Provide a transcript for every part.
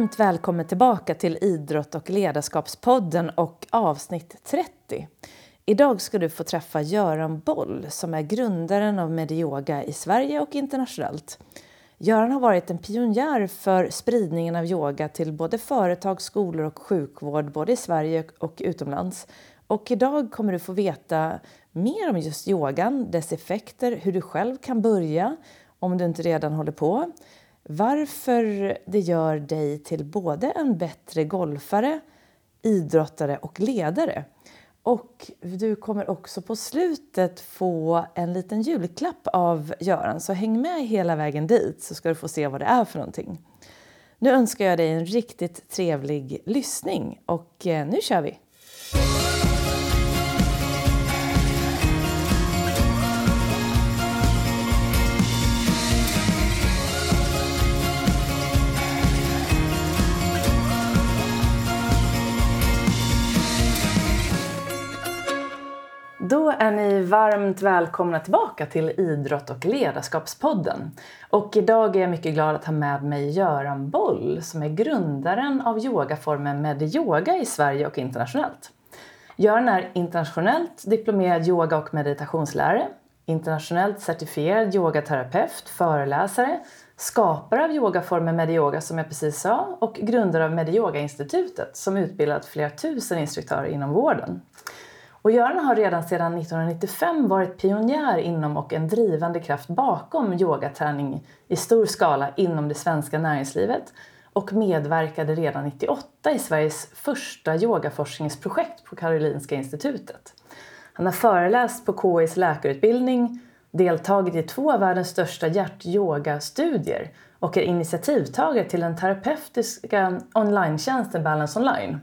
Varmt välkommen tillbaka till Idrott och ledarskapspodden och avsnitt 30. Idag ska du få träffa Göran Boll som är grundaren av Medioga i Sverige och internationellt. Göran har varit en pionjär för spridningen av yoga till både företag, skolor och sjukvård både i Sverige och utomlands. Och idag kommer du få veta mer om just yogan, dess effekter, hur du själv kan börja om du inte redan håller på varför det gör dig till både en bättre golfare, idrottare och ledare. Och du kommer också på slutet få en liten julklapp av Göran, så häng med hela vägen dit så ska du få se vad det är för någonting. Nu önskar jag dig en riktigt trevlig lyssning och eh, nu kör vi! Då är ni varmt välkomna tillbaka till Idrott och ledarskapspodden. Och idag är jag mycket glad att ha med mig Göran Boll som är grundaren av yogaformen Medyoga i Sverige och internationellt. Göran är internationellt diplomerad yoga och meditationslärare, internationellt certifierad yogaterapeut, föreläsare, skapare av yogaformen Medyoga som jag precis sa och grundare av Medyoga-institutet som utbildat flera tusen instruktörer inom vården. Och Göran har redan sedan 1995 varit pionjär inom och en drivande kraft bakom yogaträning i stor skala inom det svenska näringslivet och medverkade redan 1998 i Sveriges första yogaforskningsprojekt på Karolinska institutet. Han har föreläst på KIs läkarutbildning, deltagit i två av världens största hjärt-yoga-studier och är initiativtagare till den terapeutiska online Balance Online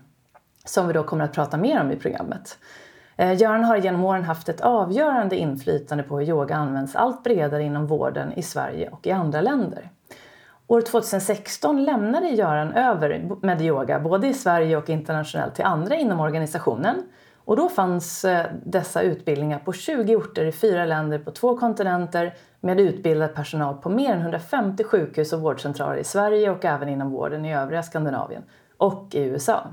som vi då kommer att prata mer om i programmet. Eh, Göran har genom åren haft ett avgörande inflytande på hur yoga används allt bredare inom vården i Sverige och i andra länder. År 2016 lämnade Göran över med yoga både i Sverige och internationellt till andra inom organisationen. Och då fanns eh, dessa utbildningar på 20 orter i fyra länder på två kontinenter med utbildad personal på mer än 150 sjukhus och vårdcentraler i Sverige och även inom vården i övriga Skandinavien och i USA.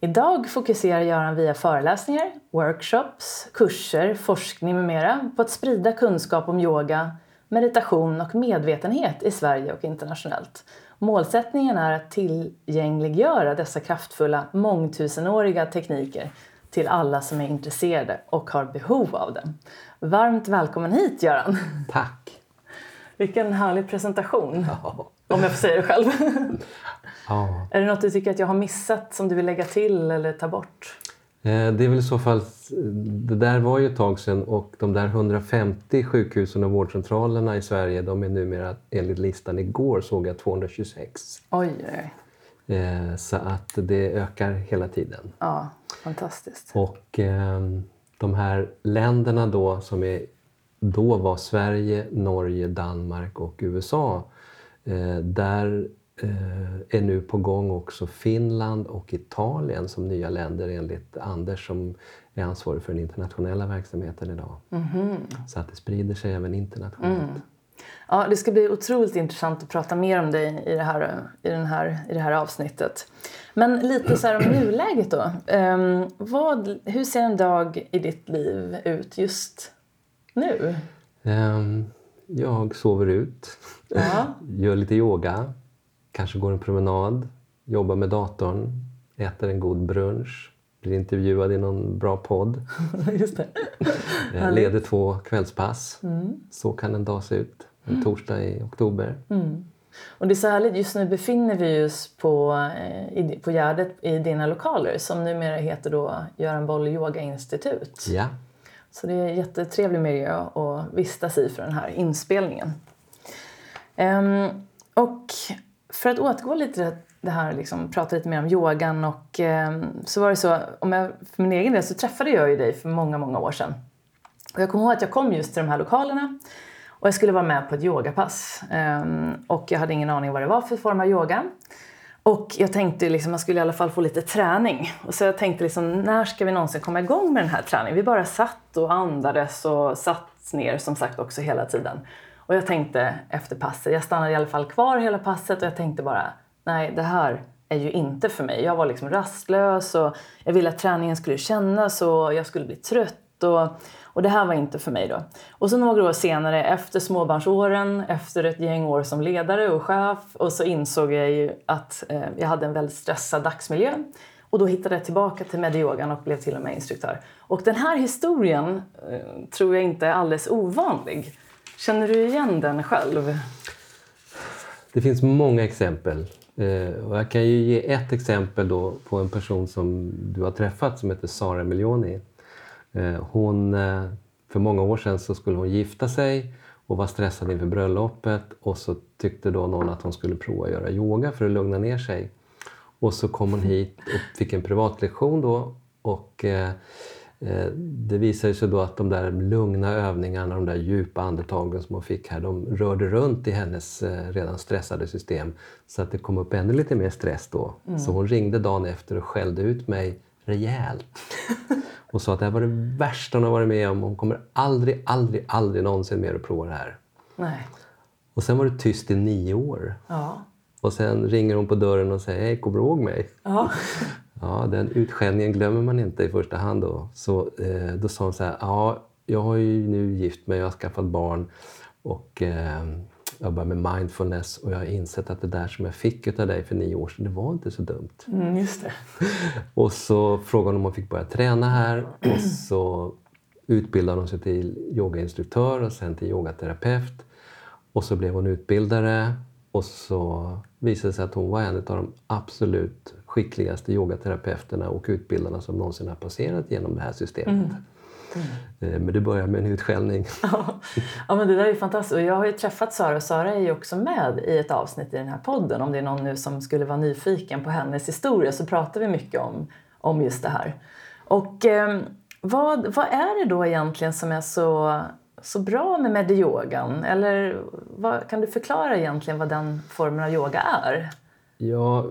Idag fokuserar Göran via föreläsningar, workshops, kurser, forskning med mera på att sprida kunskap om yoga, meditation och medvetenhet i Sverige och internationellt. Målsättningen är att tillgängliggöra dessa kraftfulla mångtusenåriga tekniker till alla som är intresserade och har behov av dem. Varmt välkommen hit Göran! Tack! Vilken härlig presentation, ja. om jag får säga det själv. Ja. Är det något du tycker att jag har missat som du vill lägga till eller ta bort? Eh, det är väl i så fall, det där var ju ett tag sedan och de där 150 sjukhusen och vårdcentralerna i Sverige de är numera enligt listan igår såg jag 226. Oj, oj. Eh, så att det ökar hela tiden. Ja, fantastiskt. Och ehm, de här länderna då som är, då var Sverige, Norge, Danmark och USA. Eh, där är nu på gång också Finland och Italien som nya länder enligt Anders som är ansvarig för den internationella verksamheten idag. Mm. Så att det sprider sig även internationellt. Mm. Ja, det ska bli otroligt intressant att prata mer om dig i det här, i den här, i det här avsnittet. Men lite så här om nuläget då. Um, vad, hur ser en dag i ditt liv ut just nu? Um, jag sover ut, ja. gör lite yoga, kanske går en promenad, jobbar med datorn, äter en god brunch, blir intervjuad i någon bra podd. Just det. Eh, leder två kvällspass. Mm. Så kan en dag se ut. En mm. torsdag i oktober. Mm. Och det är så härligt, just nu befinner vi oss på, eh, på Gärdet i dina lokaler som numera heter då Göran Boll Yoga Institut. Ja. Så det är en jättetrevlig miljö att vistas i för den här inspelningen. Um, och för att återgå lite till det här, liksom, prata lite mer om yogan och eh, så var det så, om jag, för min egen del så träffade jag ju dig för många, många år sedan. Och jag kommer ihåg att jag kom just till de här lokalerna och jag skulle vara med på ett yogapass. Eh, och jag hade ingen aning vad det var för form av yoga. Och jag tänkte liksom, man skulle i alla fall få lite träning. Och så jag tänkte liksom, när ska vi någonsin komma igång med den här träningen? Vi bara satt och andades och satt ner som sagt också hela tiden. Och jag tänkte efter passet, jag stannade i alla fall kvar hela passet och jag tänkte bara nej det här är ju inte för mig. Jag var liksom rastlös och jag ville att träningen skulle kännas och jag skulle bli trött. Och, och det här var inte för mig då. Och så några år senare, efter småbarnsåren, efter ett gäng år som ledare och chef, och så insåg jag ju att eh, jag hade en väldigt stressad dagsmiljö. Och då hittade jag tillbaka till medyogan och blev till och med instruktör. Och den här historien eh, tror jag inte är alldeles ovanlig. Känner du igen den själv? Det finns många exempel. Eh, och jag kan ju ge ett exempel då på en person som du har träffat som heter Sara Milioni. Eh, hon, eh, för många år sedan så skulle hon gifta sig och var stressad inför bröllopet och så tyckte då någon att hon skulle prova att göra yoga för att lugna ner sig. Och så kom hon hit och fick en privatlektion då och eh, det visade sig då att de där lugna övningarna, de där djupa andetagen som hon fick här, de rörde runt i hennes eh, redan stressade system så att det kom upp ännu lite mer stress då. Mm. Så hon ringde dagen efter och skällde ut mig rejält. och sa att det här var det värsta hon har varit med om. Hon kommer aldrig, aldrig, aldrig någonsin mer att prova det här. Nej. Och sen var det tyst i nio år. Ja. Och sen ringer hon på dörren och säger Hej, kommer du ihåg mig? Ja. ja, den utskällningen glömmer man inte i första hand då. Så eh, då sa hon så här, ja, jag har ju nu gift mig, jag har skaffat barn och eh, jag börjar med mindfulness och jag har insett att det där som jag fick av dig för nio år sedan, det var inte så dumt. Mm, just det. och så frågade hon om hon fick börja träna här och så utbildade hon sig till yogainstruktör och sen till yogaterapeut. Och så blev hon utbildare och så visade det sig att hon var en av de absolut skickligaste yogaterapeuterna och utbildarna som någonsin har passerat genom det här systemet. Mm. Mm. Men det börjar med en utskällning. Ja. men det där är fantastiskt. Och jag har ju träffat Sara och Sara är ju också med i ett avsnitt i den här podden. Om det är någon nu som skulle vara nyfiken på hennes historia så pratar vi mycket om, om just det här. Och eh, vad, vad är det då egentligen som är så så bra med medyogan? Eller vad, kan du förklara egentligen vad den formen av yoga är? Ja,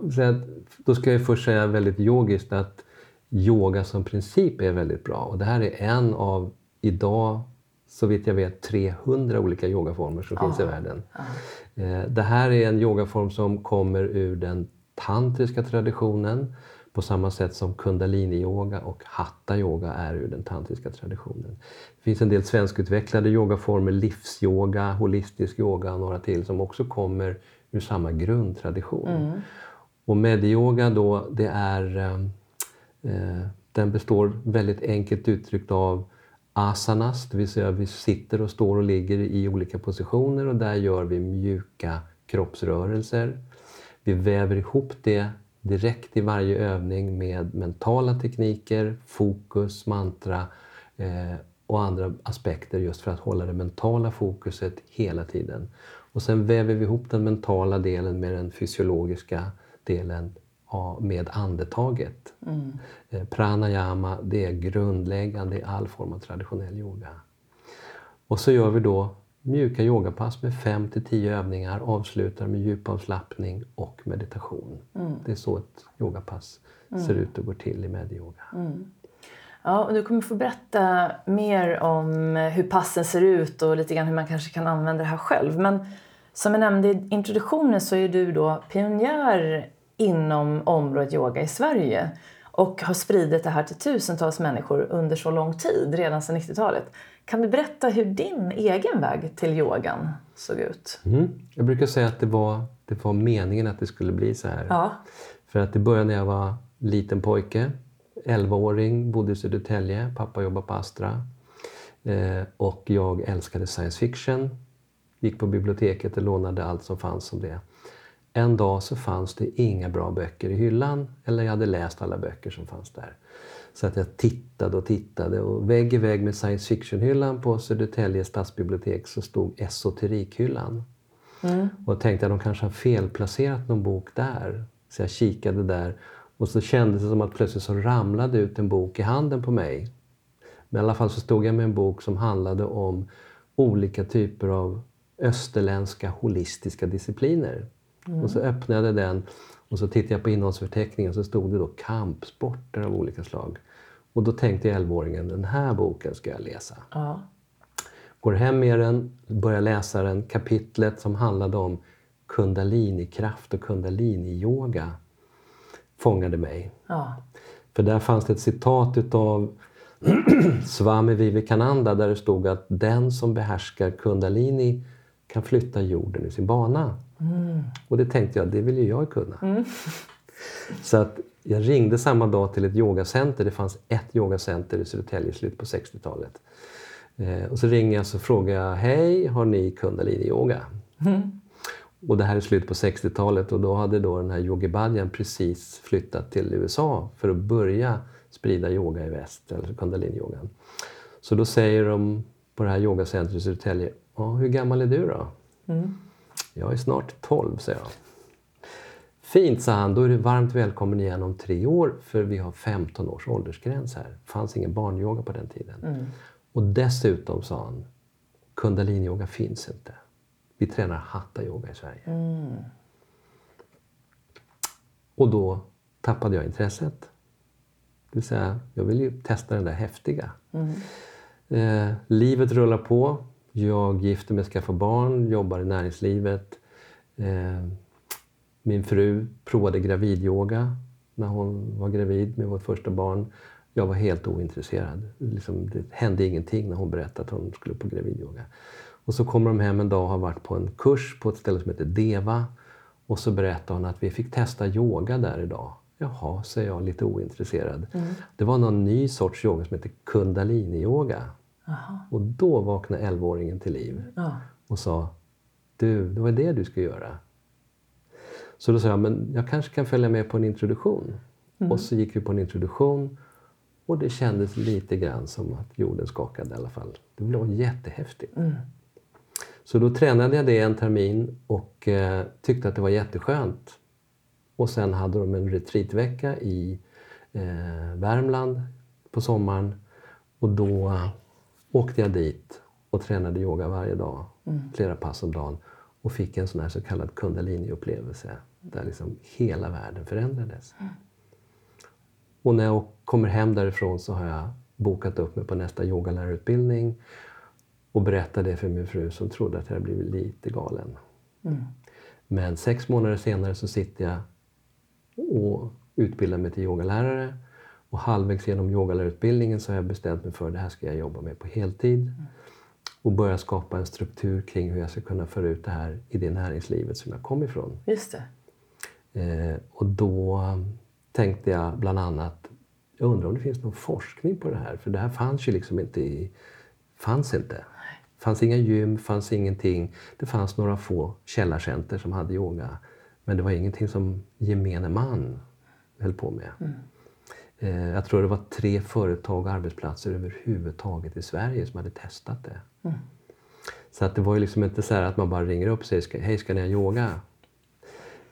då ska jag först säga väldigt yogiskt att yoga som princip är väldigt bra. Och det här är en av idag, så vitt jag vet, 300 olika yogaformer som ja. finns i världen. Ja. Eh, det här är en yogaform som kommer ur den tantriska traditionen på samma sätt som kundalini-yoga och hatta-yoga är ur den tantriska traditionen. Det finns en del svenskutvecklade yogaformer, livsyoga, holistisk yoga och några till som också kommer ur samma grundtradition. Mm. Och medyoga då, det är, eh, eh, den består väldigt enkelt uttryckt av asanas, det vill säga vi sitter och står och ligger i olika positioner och där gör vi mjuka kroppsrörelser. Vi väver ihop det direkt i varje övning med mentala tekniker, fokus, mantra eh, och andra aspekter just för att hålla det mentala fokuset hela tiden. Och sen väver vi ihop den mentala delen med den fysiologiska delen med andetaget. Mm. Eh, pranayama det är grundläggande i all form av traditionell yoga. Och så gör vi då mjuka yogapass med 5 till 10 övningar, avslutar med djupavslappning och meditation. Mm. Det är så ett yogapass mm. ser ut och går till i medyoga. Mm. Ja, och du kommer få berätta mer om hur passen ser ut och lite grann hur man kanske kan använda det här själv. Men som jag nämnde i introduktionen så är du då pionjär inom området yoga i Sverige och har spridit det här till tusentals människor under så lång tid, redan sedan 90-talet. Kan du berätta hur din egen väg till yogan såg ut? Mm. Jag brukar säga att det var, det var meningen att det skulle bli så här. Ja. För att det började när jag var liten pojke. 11-åring, bodde i Södertälje, pappa jobbade på Astra. Eh, och jag älskade science fiction. Gick på biblioteket och lånade allt som fanns om det. En dag så fanns det inga bra böcker i hyllan, eller jag hade läst alla böcker som fanns där. Så att jag tittade och tittade och vägg i vägg med science fiction-hyllan på Södertälje stadsbibliotek så stod esoterikhyllan. Mm. Och tänkte att de kanske har felplacerat någon bok där. Så jag kikade där och så kändes det som att plötsligt så ramlade ut en bok i handen på mig. Men i alla fall så stod jag med en bok som handlade om olika typer av österländska holistiska discipliner. Mm. Och så öppnade jag den och så tittade jag på innehållsförteckningen och så stod det då kampsporter av olika slag. Och då tänkte 11-åringen, den här boken ska jag läsa. Ja. Går hem med den, börjar läsa den, kapitlet som handlade om kundalinikraft och kundalini-yoga fångade mig. Ja. För där fanns det ett citat utav Swami Vivekananda där det stod att den som behärskar kundalini kan flytta jorden ur sin bana. Och det tänkte jag, det vill ju jag kunna. Så att jag ringde samma dag till ett yogacenter. Det fanns ett yogacenter i Södertälje i slutet på 60-talet. Eh, och så ringer jag och frågar jag, hej, har ni kundalini-yoga? Och det här är slutet på 60-talet och då hade då den här Yogi Bhajan precis flyttat till USA för att börja sprida yoga i väst, alltså kundalini-yogan. Så då säger de på det här yogacentret i Södertälje, ja, hur gammal är du då? Jag är snart 12, säger jag. Fint, sa han. Då är du varmt välkommen igen om tre år för vi har 15 års åldersgräns här. Det fanns ingen barnyoga på den tiden. Och dessutom, sa han, kundaliniyoga finns inte. Vi tränar hatta-yoga i Sverige. Och då tappade jag intresset. Det vill säga, jag vill ju testa den där häftiga. Eh, livet rullar på. Jag gifter mig, skaffar barn, jobbar i näringslivet. Eh, min fru provade gravidyoga när hon var gravid med vårt första barn. Jag var helt ointresserad. Liksom, det hände ingenting när hon berättade att hon skulle på gravidyoga. Och så kommer de hem en dag och har varit på en kurs på ett ställe som heter Deva. Och så berättar hon att vi fick testa yoga där idag. Jaha, säger jag lite ointresserad. Det var någon ny sorts yoga som heter kundalini-yoga. Och då vaknade 11-åringen till liv Ja. och sa Du, det var det du skulle göra. Så då sa jag, men jag kanske kan följa med på en introduktion. Och så gick vi på en introduktion och det kändes lite grann som att jorden skakade i alla fall. Det blev jättehäftigt. Så då tränade jag det en termin och eh, tyckte att det var jätteskönt. Och sen hade de en retreatvecka i eh, Värmland på sommaren. Och då åkte jag dit och tränade yoga varje dag, flera pass om dagen. Och fick en sån här så kallad kundalini-upplevelse där liksom hela världen förändrades. Och när jag kommer hem därifrån så har jag bokat upp mig på nästa yogalärarutbildning och berättade det för min fru som trodde att jag hade blivit lite galen. Men sex månader senare så sitter jag och utbildar mig till yogalärare. Och halvvägs genom yogalärarutbildningen så har jag bestämt mig för att det här ska jag jobba med på heltid. Och börja skapa en struktur kring hur jag ska kunna föra ut det här i det näringslivet som jag kom ifrån. Just. Eh, och då tänkte jag bland annat, jag undrar om det finns någon forskning på det här? För det här fanns ju liksom inte i, fanns inte. fanns inga gym, fanns ingenting. Det fanns några få källarcenter som hade yoga. Men det var ingenting som gemene man höll på med. Eh, jag tror det var tre företag och arbetsplatser överhuvudtaget i Sverige som hade testat det. Så att det var ju liksom inte så här att man bara ringer upp och säger "Ska- hej ska ni ha yoga?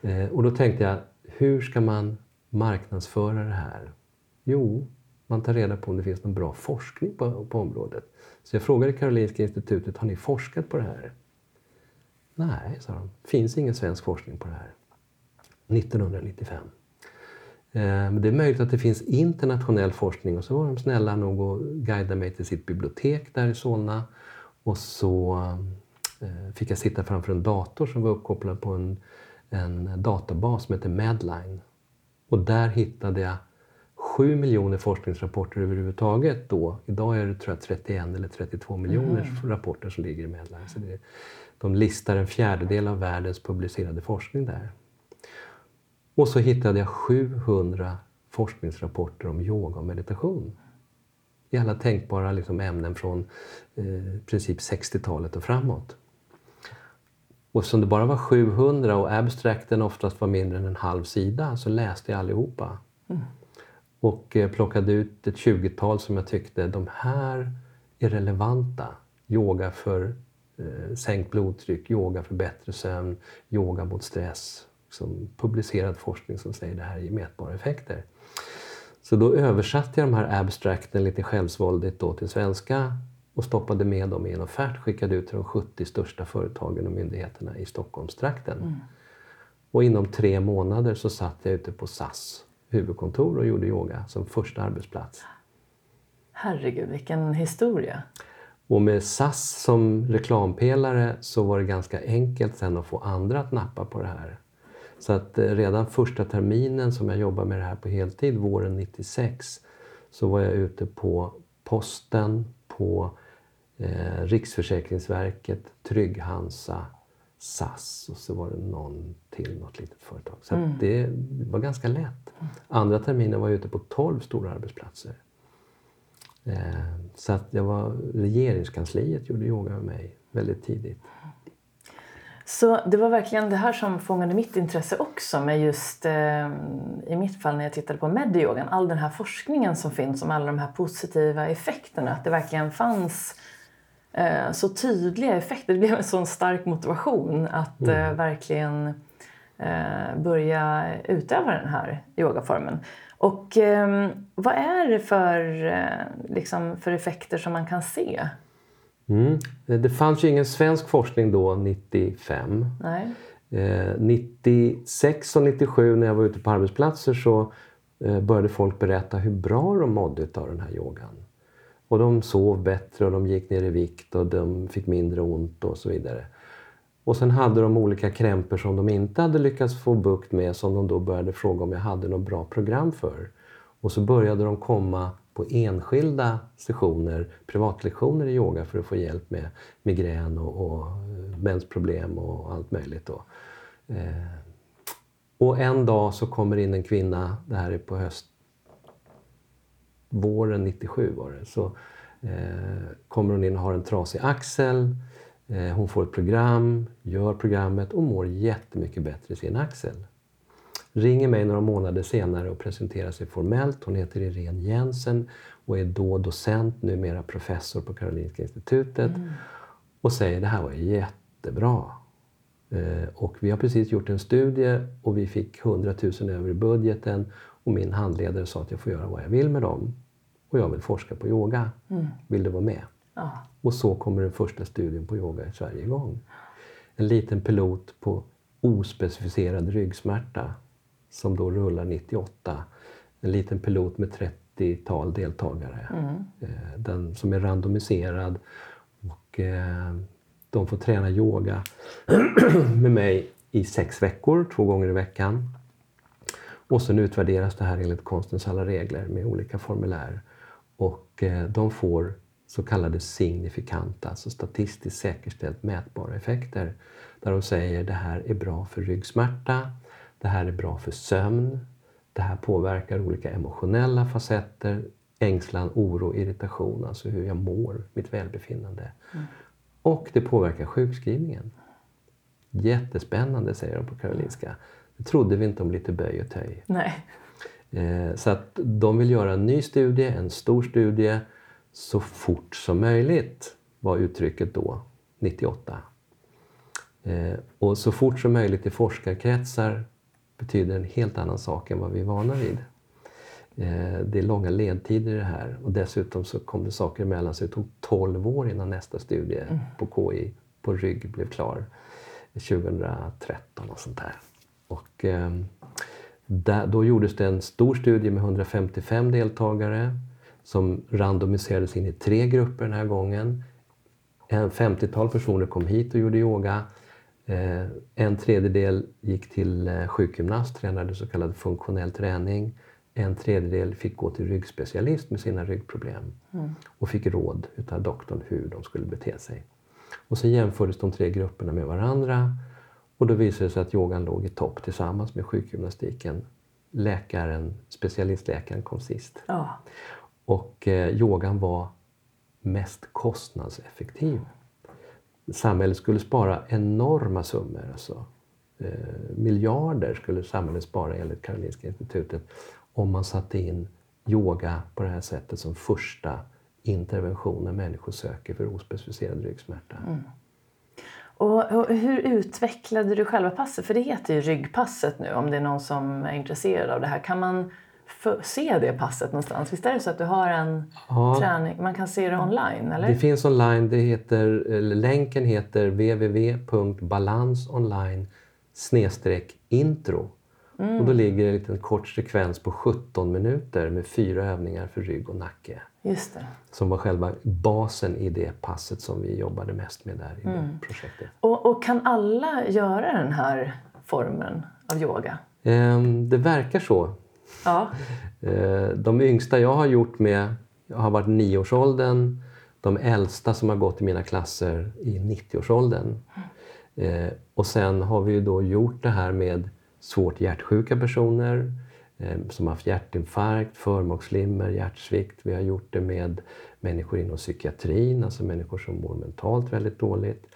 Eh, och då tänkte jag, hur ska man marknadsföra det här? Jo, man tar reda på om det finns någon bra forskning på, på området. Så jag frågade Karolinska institutet, har ni forskat på det här? Nej, sa de. finns ingen svensk forskning på det här. 1995. Eh, Men det är möjligt att det finns internationell forskning och så var de snälla nog och guida mig till sitt bibliotek där i Solna. Och så eh, fick jag sitta framför en dator som var uppkopplad på en, en databas som heter Medline. Och där hittade jag 7 miljoner forskningsrapporter överhuvudtaget då. Idag är det tror jag 31 eller 32 miljoner rapporter som ligger i Medline. Så det, de listar en fjärdedel av världens publicerade forskning där. Och så hittade jag 700 forskningsrapporter om yoga och meditation. I alla tänkbara liksom, ämnen från eh, princip 60-talet och framåt. Och eftersom det bara var 700 och abstrakten oftast var mindre än en halv sida så läste jag allihopa. Och eh, plockade ut ett 20-tal som jag tyckte de här är relevanta. Yoga för eh, sänkt blodtryck, yoga för bättre sömn, yoga mot stress. Liksom publicerad forskning som säger det här ger mätbara effekter. Så då översatte jag de här abstrakten lite självsvåldigt då till svenska och stoppade med dem i en offert, skickade ut till de 70 största företagen och myndigheterna i Stockholmstrakten. Och inom tre månader så satt jag ute på SAS huvudkontor och gjorde yoga som första arbetsplats. Herregud, vilken historia. Och med SAS som reklampelare så var det ganska enkelt sen att få andra att nappa på det här. Så att eh, redan första terminen som jag jobbade med det här på heltid, våren 96, så var jag ute på Posten, på eh, Riksförsäkringsverket, Trygg-Hansa, SAS och så var det någon till, något litet företag. Så mm. det var ganska lätt. Andra terminen var jag ute på 12 stora arbetsplatser. Eh, så att jag var, regeringskansliet gjorde yoga med mig väldigt tidigt. Så det var verkligen det här som fångade mitt intresse också med just eh, i mitt fall när jag tittade på medyogan, all den här forskningen som finns om alla de här positiva effekterna. Att det verkligen fanns eh, så tydliga effekter. Det blev en sån stark motivation att mm. eh, verkligen eh, börja utöva den här yogaformen. Och ehm, vad är det för, eh, liksom, för effekter som man kan se? Mm. Det fanns ju ingen svensk forskning då, 95. Nej. Eh, 96 och 97 när jag var ute på arbetsplatser så eh, började folk berätta hur bra de mådde av den här yogan. Och de sov bättre och de gick ner i vikt och de fick mindre ont och så vidare. Och sen hade de olika krämpor som de inte hade lyckats få bukt med som de då började fråga om jag hade något bra program för. Och så började de komma på enskilda sessioner, privatlektioner i yoga för att få hjälp med migrän och, och eh, mensproblem och allt möjligt. Då. Eh, och en dag så kommer in en kvinna, det här är på höst, våren 97 var det, så eh, kommer hon in och har en trasig axel. Eh, hon får ett program, gör programmet och mår jättemycket bättre i sin axel ringer mig några månader senare och presenterar sig formellt. Hon heter Irene Jensen och är då docent, numera professor på Karolinska institutet. Mm. Och säger det här var jättebra. Eh, och vi har precis gjort en studie och vi fick 100 000 över i budgeten och min handledare sa att jag får göra vad jag vill med dem. Och jag vill forska på yoga. Mm. Vill du vara med? Ja. Och så kommer den första studien på yoga i Sverige igång. En liten pilot på ospecificerad ryggsmärta som då rullar 98. En liten pilot med 30-tal deltagare. Mm. Eh, den som är randomiserad. Och, eh, de får träna yoga med mig i sex veckor, två gånger i veckan. Och sen utvärderas det här enligt konstens alla regler med olika formulär. Och eh, de får så kallade signifikanta, alltså statistiskt säkerställt mätbara effekter. Där de säger det här är bra för ryggsmärta, det här är bra för sömn. Det här påverkar olika emotionella facetter. Ängslan, oro, irritation, alltså hur jag mår, mitt välbefinnande. Mm. Och det påverkar sjukskrivningen. Jättespännande, säger de på Karolinska. Det trodde vi inte om lite böj och töj. Nej. Eh, så att de vill göra en ny studie, en stor studie, så fort som möjligt, var uttrycket då, 98. Eh, och så fort som möjligt i forskarkretsar betyder en helt annan sak än vad vi är vana vid. Eh, det är långa ledtider i det här och dessutom så kom det saker emellan så det tog 12 år innan nästa studie mm. på KI på rygg blev klar. 2013 och sånt där. Och, eh, där, då gjordes det en stor studie med 155 deltagare som randomiserades in i tre grupper den här gången. En 50-tal personer kom hit och gjorde yoga en tredjedel gick till eh, sjukgymnast, tränade så kallad funktionell träning. En tredjedel fick gå till ryggspecialist med sina ryggproblem mm. och fick råd utav doktorn hur de skulle bete sig. Och så jämfördes de tre grupperna med varandra och då visade det sig att yogan låg i topp tillsammans med sjukgymnastiken. Läkaren, specialistläkaren kom sist. Ja. Och eh, yogan var mest kostnadseffektiv samhället skulle spara enorma summor. Alltså, eh, miljarder skulle samhället spara enligt Karolinska institutet om man satte in yoga på det här sättet som första intervention när människor söker för ospecificerad ryggsmärta. Mm. Och, och, hur utvecklade du själva passet? För det heter ju ryggpasset nu om det är någon som är intresserad av det här. Kan man se det passet någonstans? Visst är det så att du har en ja. träning, man kan se det online? Eller? Det finns online, det heter, länken heter www.balansonline intro. Mm. Och då ligger det en liten kort sekvens på 17 minuter med fyra övningar för rygg och nacke. Just det. Som var själva basen i det passet som vi jobbade mest med där i Mm. projektet. Och, och kan alla göra den här formen av yoga? Ehm, Det verkar så. Ja. Eh, de yngsta jag har gjort med har varit nioårsåldern. De äldsta som har gått i mina klasser i 90-årsåldern. Eh, och sen har vi ju då gjort det här med svårt hjärtsjuka personer eh, som har haft hjärtinfarkt, förmaksflimmer, hjärtsvikt. Vi har gjort det med människor inom psykiatrin, alltså människor som mår mentalt väldigt dåligt.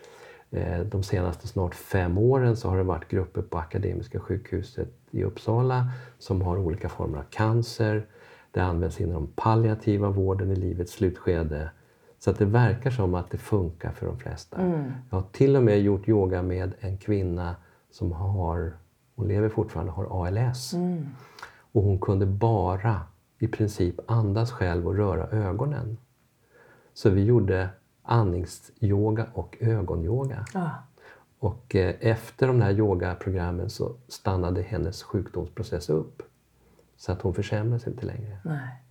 Eh, De senaste snart fem åren så har det varit grupper på Akademiska sjukhuset i Uppsala som har olika former av cancer. Det används inom palliativa vården i livets slutskede. Så att det verkar som att det funkar för de flesta. Jag har till och med gjort yoga med en kvinna som har, hon lever fortfarande, har ALS. Och hon kunde bara i princip andas själv och röra ögonen. Så vi gjorde andningsyoga och ögonyoga. ja. Och eh, efter de här yogaprogrammen så stannade hennes sjukdomsprocess upp. Så att hon försämrades inte längre. Nej.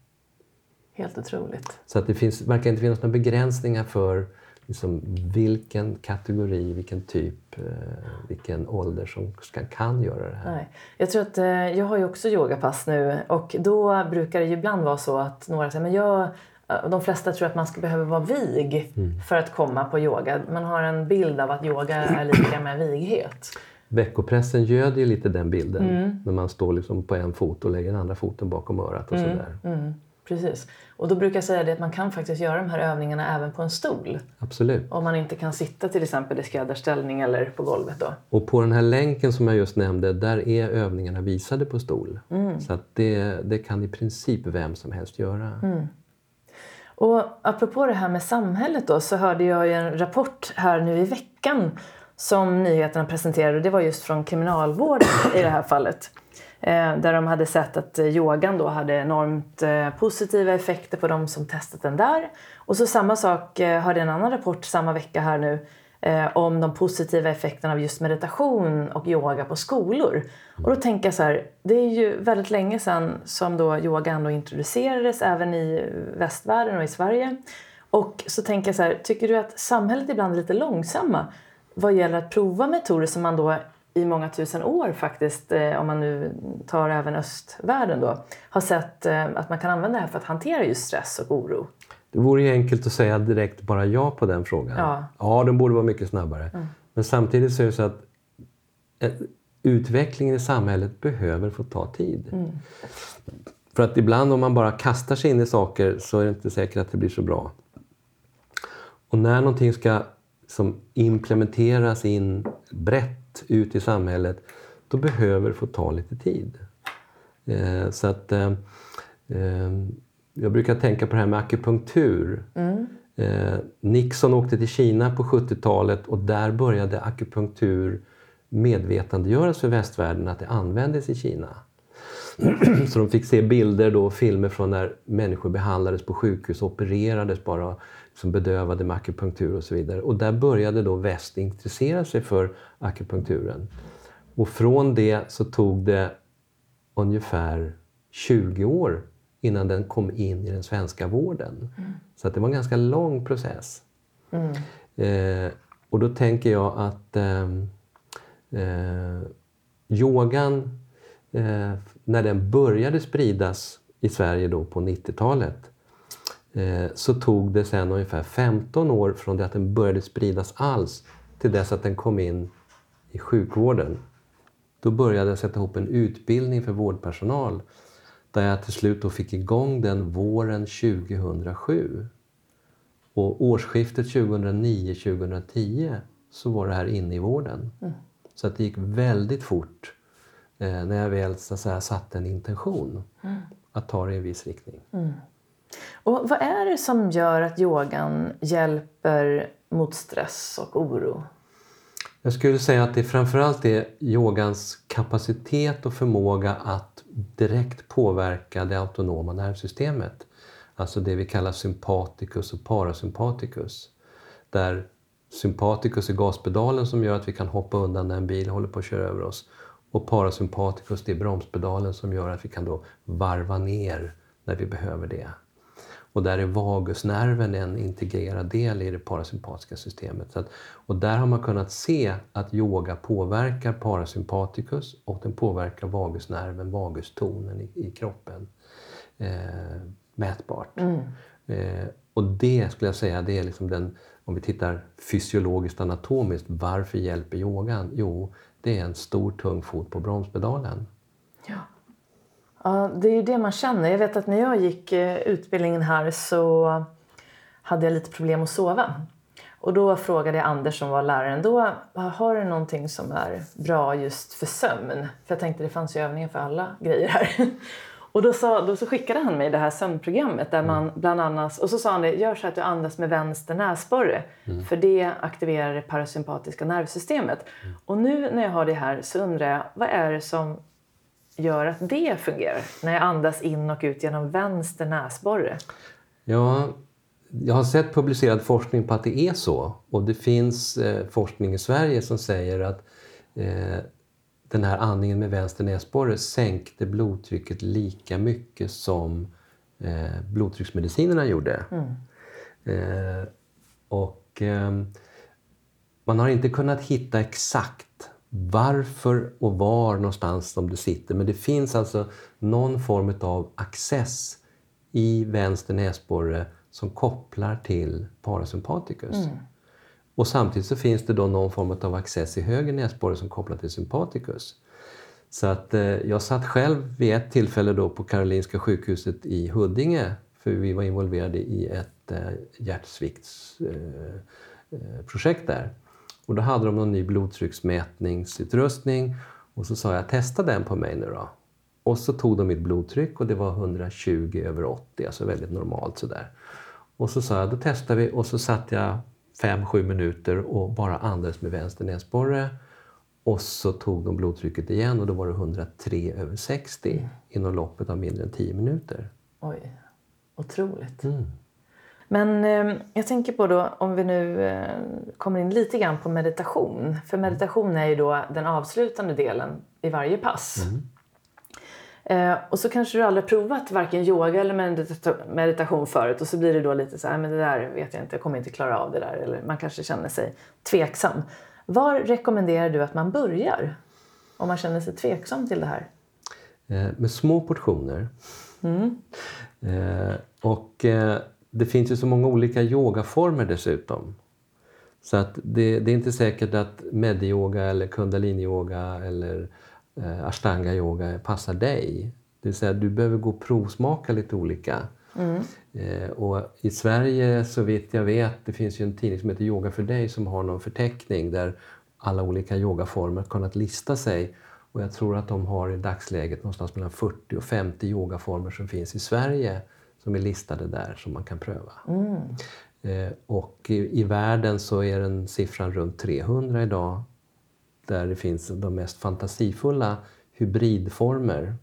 Helt otroligt. Så att det finns, verkar inte finnas några begränsningar för liksom, vilken kategori, vilken typ, eh, vilken ålder som ska, kan göra det här. Nej. Jag tror att eh, jag har ju också yogapass nu och då brukar det ju ibland vara så att några säger men jag de flesta tror att man ska behöva vara vig för att komma på yoga. Man har en bild av att yoga är lika med vighet. Veckopressen göder ju lite den bilden Mm. när man står liksom på en fot och lägger den andra foten bakom örat och sådär. Mm, precis. Och då brukar jag säga det att man kan faktiskt göra de här övningarna även på en stol. Absolut. Om man inte kan sitta till exempel i skräddarställning eller på golvet då. Och på den här länken som jag just nämnde, där är övningarna visade på stol. Mm. Så att det, det kan i princip vem som helst göra. Och apropå det här med samhället då så hörde jag ju en rapport här nu i veckan som nyheterna presenterade. Det var just från kriminalvården i det här fallet. Eh, där de hade sett att eh, yogan då hade enormt eh, positiva effekter på de som testat den där. Och så samma sak hörde hörde en annan rapport samma vecka här nu eh, om de positiva effekterna av just meditation och yoga på skolor. Och då tänker jag så här, det är ju väldigt länge sedan som då yoga ändå introducerades även i västvärlden och i Sverige. Och så tänker jag så här, tycker du att samhället ibland är lite långsamma vad gäller att prova metoder som man då i många tusen år faktiskt, eh, om man nu tar även östvärlden då, har sett eh, att man kan använda det här för att hantera just stress och oro? Det vore ju enkelt att säga direkt bara ja på den frågan. Ja. ja den borde vara mycket snabbare. Men samtidigt så är det så att eh, utvecklingen i samhället behöver få ta tid. För att ibland om man bara kastar sig in i saker så är det inte säkert att det blir så bra. Och när någonting ska som implementeras in brett ut i samhället, då behöver det få ta lite tid. Eh, så att eh, eh, jag brukar tänka på det här med akupunktur. Eh, Nixon åkte till Kina på 70-talet och där började akupunktur medvetandegöras för västvärlden att det användes i Kina. Så de fick se bilder då, filmer från när människor behandlades på sjukhus, opererades bara, som bedövade med akupunktur och så vidare. Och där började då väst intressera sig för akupunkturen. Och från det så tog det ungefär 20 år innan den kom in i den svenska vården. Så att det var en ganska lång process. Eh, och då tänker jag att ehm, eh, yogan, eh, när den började spridas i Sverige då på 90-talet, eh, så tog det sedan ungefär 15 år från det att den började spridas alls till dess att den kom in i sjukvården. Då började jag sätta ihop en utbildning för vårdpersonal där jag till slut då fick igång den våren 2007. Och årsskiftet 2009-2010 så var det här inne i vården. Så att det gick väldigt fort eh, när jag väl så att säga, satte en intention att ta det i en viss riktning. Och vad är det som gör att yogan hjälper mot stress och oro? Jag skulle säga att det framförallt är yogans kapacitet och förmåga att direkt påverka det autonoma nervsystemet. Alltså det vi kallar sympaticus och parasympaticus. Där sympaticus är gaspedalen som gör att vi kan hoppa undan när en bil håller på att köra över oss. Och parasympaticus det är bromspedalen som gör att vi kan då varva ner när vi behöver det. Och där är vagusnerven en integrerad del i det parasympatiska systemet. Att, och där har man kunnat se att yoga påverkar parasympaticus och den påverkar vagusnerven, vagustonen i, i kroppen. Eh, mätbart. Mm. Eh, och det skulle jag säga, det är liksom den, om vi tittar fysiologiskt anatomiskt, varför hjälper yogan? Jo, det är en stor tung fot på bromspedalen. Ja. det är ju det man känner. Jag vet att när jag gick eh, utbildningen här så hade jag lite problem att sova. Och då frågade jag Anders som var läraren då, har du någonting som är bra just för sömn? För jag tänkte det fanns ju övningar för alla grejer här. Och då, sa, då så skickade han mig det här sömnprogrammet där man bland annat, och så sa han det, gör så att du andas med vänster näsborre. Mm. För det aktiverar det parasympatiska nervsystemet. Och nu när jag har det här så undrar jag, vad är det som gör att det fungerar? När jag andas in och ut genom vänster näsborre. Ja, jag har sett publicerad forskning på att det är så. Och det finns eh, forskning i Sverige som säger att eh, den här andningen med vänster näsborre sänkte blodtrycket lika mycket som eh, blodtrycksmedicinerna gjorde. Eh, och eh, man har inte kunnat hitta exakt varför och var någonstans som det sitter. Men det finns alltså någon form av access i vänster näsborre som kopplar till parasympaticus. Och samtidigt så finns det då någon form av access i höger näsborre som kopplar till sympaticus. Så att eh, jag satt själv vid ett tillfälle då på Karolinska sjukhuset i Huddinge för vi var involverade i ett eh, hjärtsviktsprojekt eh, projekt där. Och då hade de någon ny blodtrycksmätningsutrustning och så sa jag testa den på mig nu då. Och så tog de mitt blodtryck och det var 120 över 80, alltså väldigt normalt sådär. Och så sa jag, då testar vi och så satt jag 5-7 minuter och bara andades med vänster näsborre. Och så tog de blodtrycket igen och då var det 103 över 60 inom loppet av mindre än 10 minuter. Oj, otroligt. Mm. Men eh, jag tänker på då om vi nu eh, kommer in lite grann på meditation. För meditation är ju då den avslutande delen i varje pass. Eh, och så kanske du aldrig provat varken yoga eller medita- meditation förut och så blir det då lite så här, men det där vet jag inte, jag kommer inte klara av det där. Eller man kanske känner sig tveksam. Var rekommenderar du att man börjar? Om man känner sig tveksam till det här. Eh, med små portioner. Eh, och eh, det finns ju så många olika yogaformer dessutom. Så att det, det är inte säkert att medyoga eller kundaliniyoga eller eh, ashtanga-yoga passar dig. Det vill säga du behöver gå och provsmaka lite olika. Eh, och I Sverige så vitt jag vet, det finns ju en tidning som heter Yoga för dig som har någon förteckning där alla olika yogaformer kunnat lista sig. Och jag tror att de har i dagsläget någonstans mellan 40 och 50 yogaformer som finns i Sverige som är listade där som man kan pröva. Eh, och i, i världen så är den siffran runt 300 idag där det finns de mest fantasifulla hybridformer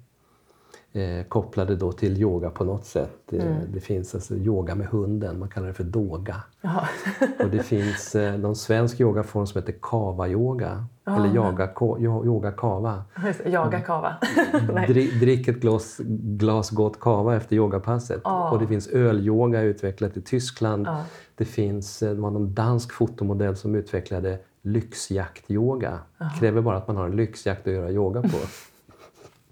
eh, kopplade då till yoga på något sätt. Eh, Det finns alltså yoga med hunden, man kallar det för doga. Och det finns eh, någon svensk yogaform som heter kava-yoga. eller ko, yo- yoga kava. Jaga kava. Dri, drick ett glas, glas gott kava efter yogapasset. Och det finns ölyoga utvecklat i Tyskland. Det finns eh, det var någon dansk fotomodell som utvecklade lyxjaktyoga. Kräver bara att man har en lyxjakt att göra yoga på.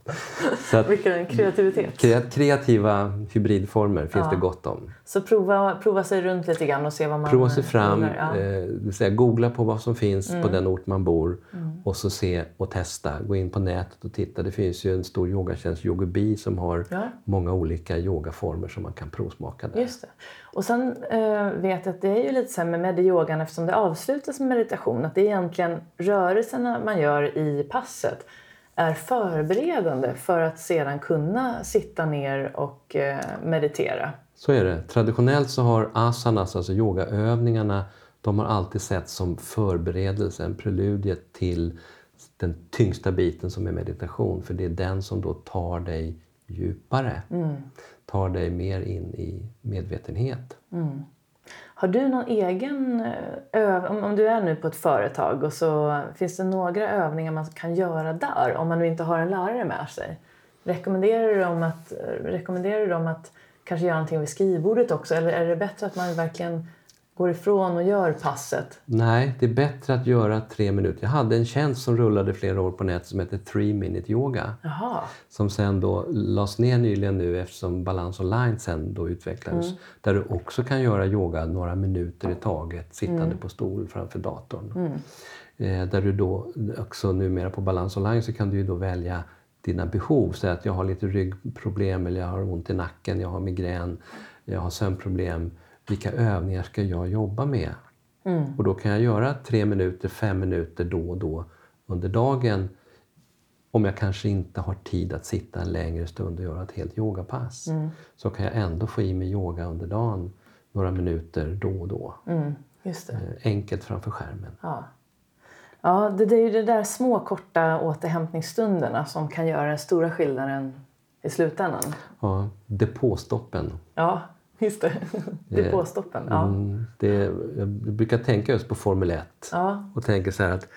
Så att Vilken kreativitet. kre- kreativa hybridformer finns det gott om. Så prova, prova sig runt lite grann och se vad man Prova sig fram. Ja. Mm. eh, det vill säga googla på vad som finns på den ort man bor och så se och testa. Gå in på nätet och titta. Det finns ju en stor yogatjänst, Yogobi, som har Ja. många olika yogaformer som man kan provsmaka där. Just det. Och sen eh, vet jag att det är ju lite så här med medyogan eftersom det avslutas med meditation att det är egentligen rörelserna man gör i passet är förberedande för att sedan kunna sitta ner och eh, meditera. Så är det. Traditionellt så har asanas, alltså yogaövningarna, de har alltid sett som förberedelse, en preludie till den tyngsta biten som är meditation. För det är den som då tar dig djupare. Tar dig mer in i medvetenhet. Har du någon egen eh, övning? Om, om du är nu på ett företag och så finns det några övningar man kan göra där om man nu inte har en lärare med sig? Rekommenderar du dem att, rekommenderar du dem att kanske göra någonting vid skrivbordet också? Eller är det bättre att man verkligen går ifrån och gör passet? Nej, det är bättre att göra tre minuter. Jag hade en tjänst som rullade flera år på nätet som hette 3 minute yoga. Jaha. Som sen då lades ner nyligen nu eftersom Balans online sen då utvecklades. Mm. Där du också kan göra yoga några minuter i taget sittande Mm. på stol framför datorn. Eh, där du då också numera på Balans online så kan du ju då välja dina behov. Säg att jag har lite ryggproblem eller jag har ont i nacken, jag har migrän, jag har sömnproblem. Vilka övningar ska jag jobba med? Mm. Och då kan jag göra tre minuter, fem minuter då och då under dagen om jag kanske inte har tid att sitta en längre stund och göra ett helt yogapass. Mm. Så kan jag ändå få i mig yoga under dagen några minuter då och då. Mm. Eh, Enkelt framför skärmen. Ja. Ja, det, det är ju de där små korta återhämtningsstunderna som kan göra den stora skillnaden i slutändan. Ja, depåstoppen. Ja, just det. Depåstoppen. Ja. Mm, det, jag brukar tänka just på Formel 1 Ja. och tänker så här att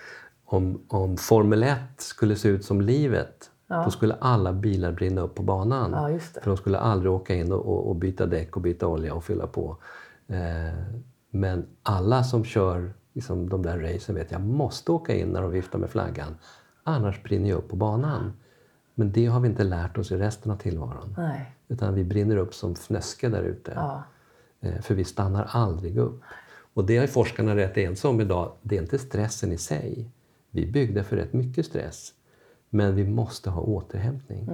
om, om Formel 1 skulle se ut som livet då skulle alla bilar brinna upp på banan. ja. För de skulle aldrig åka in och, och, och byta däck och byta olja och fylla på. Eh, men alla som kör liksom, de där racen vet jag måste åka in när de viftar med flaggan. Annars brinner jag upp på banan. Men det har vi inte lärt oss i resten av tillvaron. Nej. Utan vi brinner upp som fnöske där ute. Ja. Eh, För vi stannar aldrig upp. Och det är forskarna rätt ense om idag. Det är inte stressen i sig. Vi byggde för rätt mycket stress. Men vi måste ha återhämtning.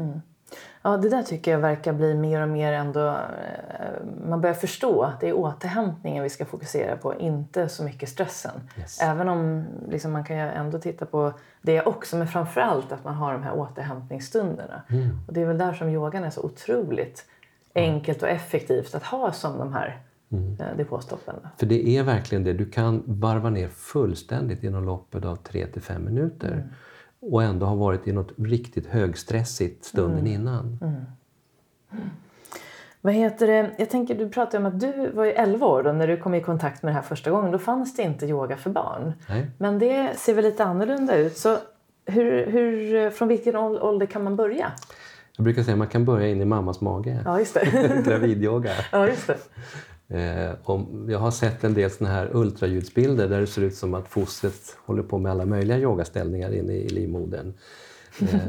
Ja, det där tycker jag verkar bli mer och mer ändå... eh, Man börjar förstå att det är återhämtningen vi ska fokusera på, inte så mycket stressen. Yes. Även om liksom, man kan ändå titta på det också, men framför allt att man har de här återhämtningsstunderna. Och det är väl där som yogan är så otroligt enkelt och effektivt att ha som de här eh, depåstoppen. För det är verkligen det. Du kan varva ner fullständigt inom loppet av 3 till 5 minuter. Och ändå ha varit i något riktigt högstressigt stunden innan. Vad heter det? Jag tänker, du pratade om att du var ju 11 år då när du kom i kontakt med det här första gången. Då fanns det inte yoga för barn. Nej. Men det ser väl lite annorlunda ut. Så hur, hur, från vilken ål- ålder kan man börja? Jag brukar säga att man kan börja in i mammas mage. Ja, just det. Gravidyoga. ja, just det. Eh, om, jag har sett en del såna här ultraljudsbilder där det ser ut som att fostret håller på med alla möjliga yogaställningar inne i livmodern. Eh,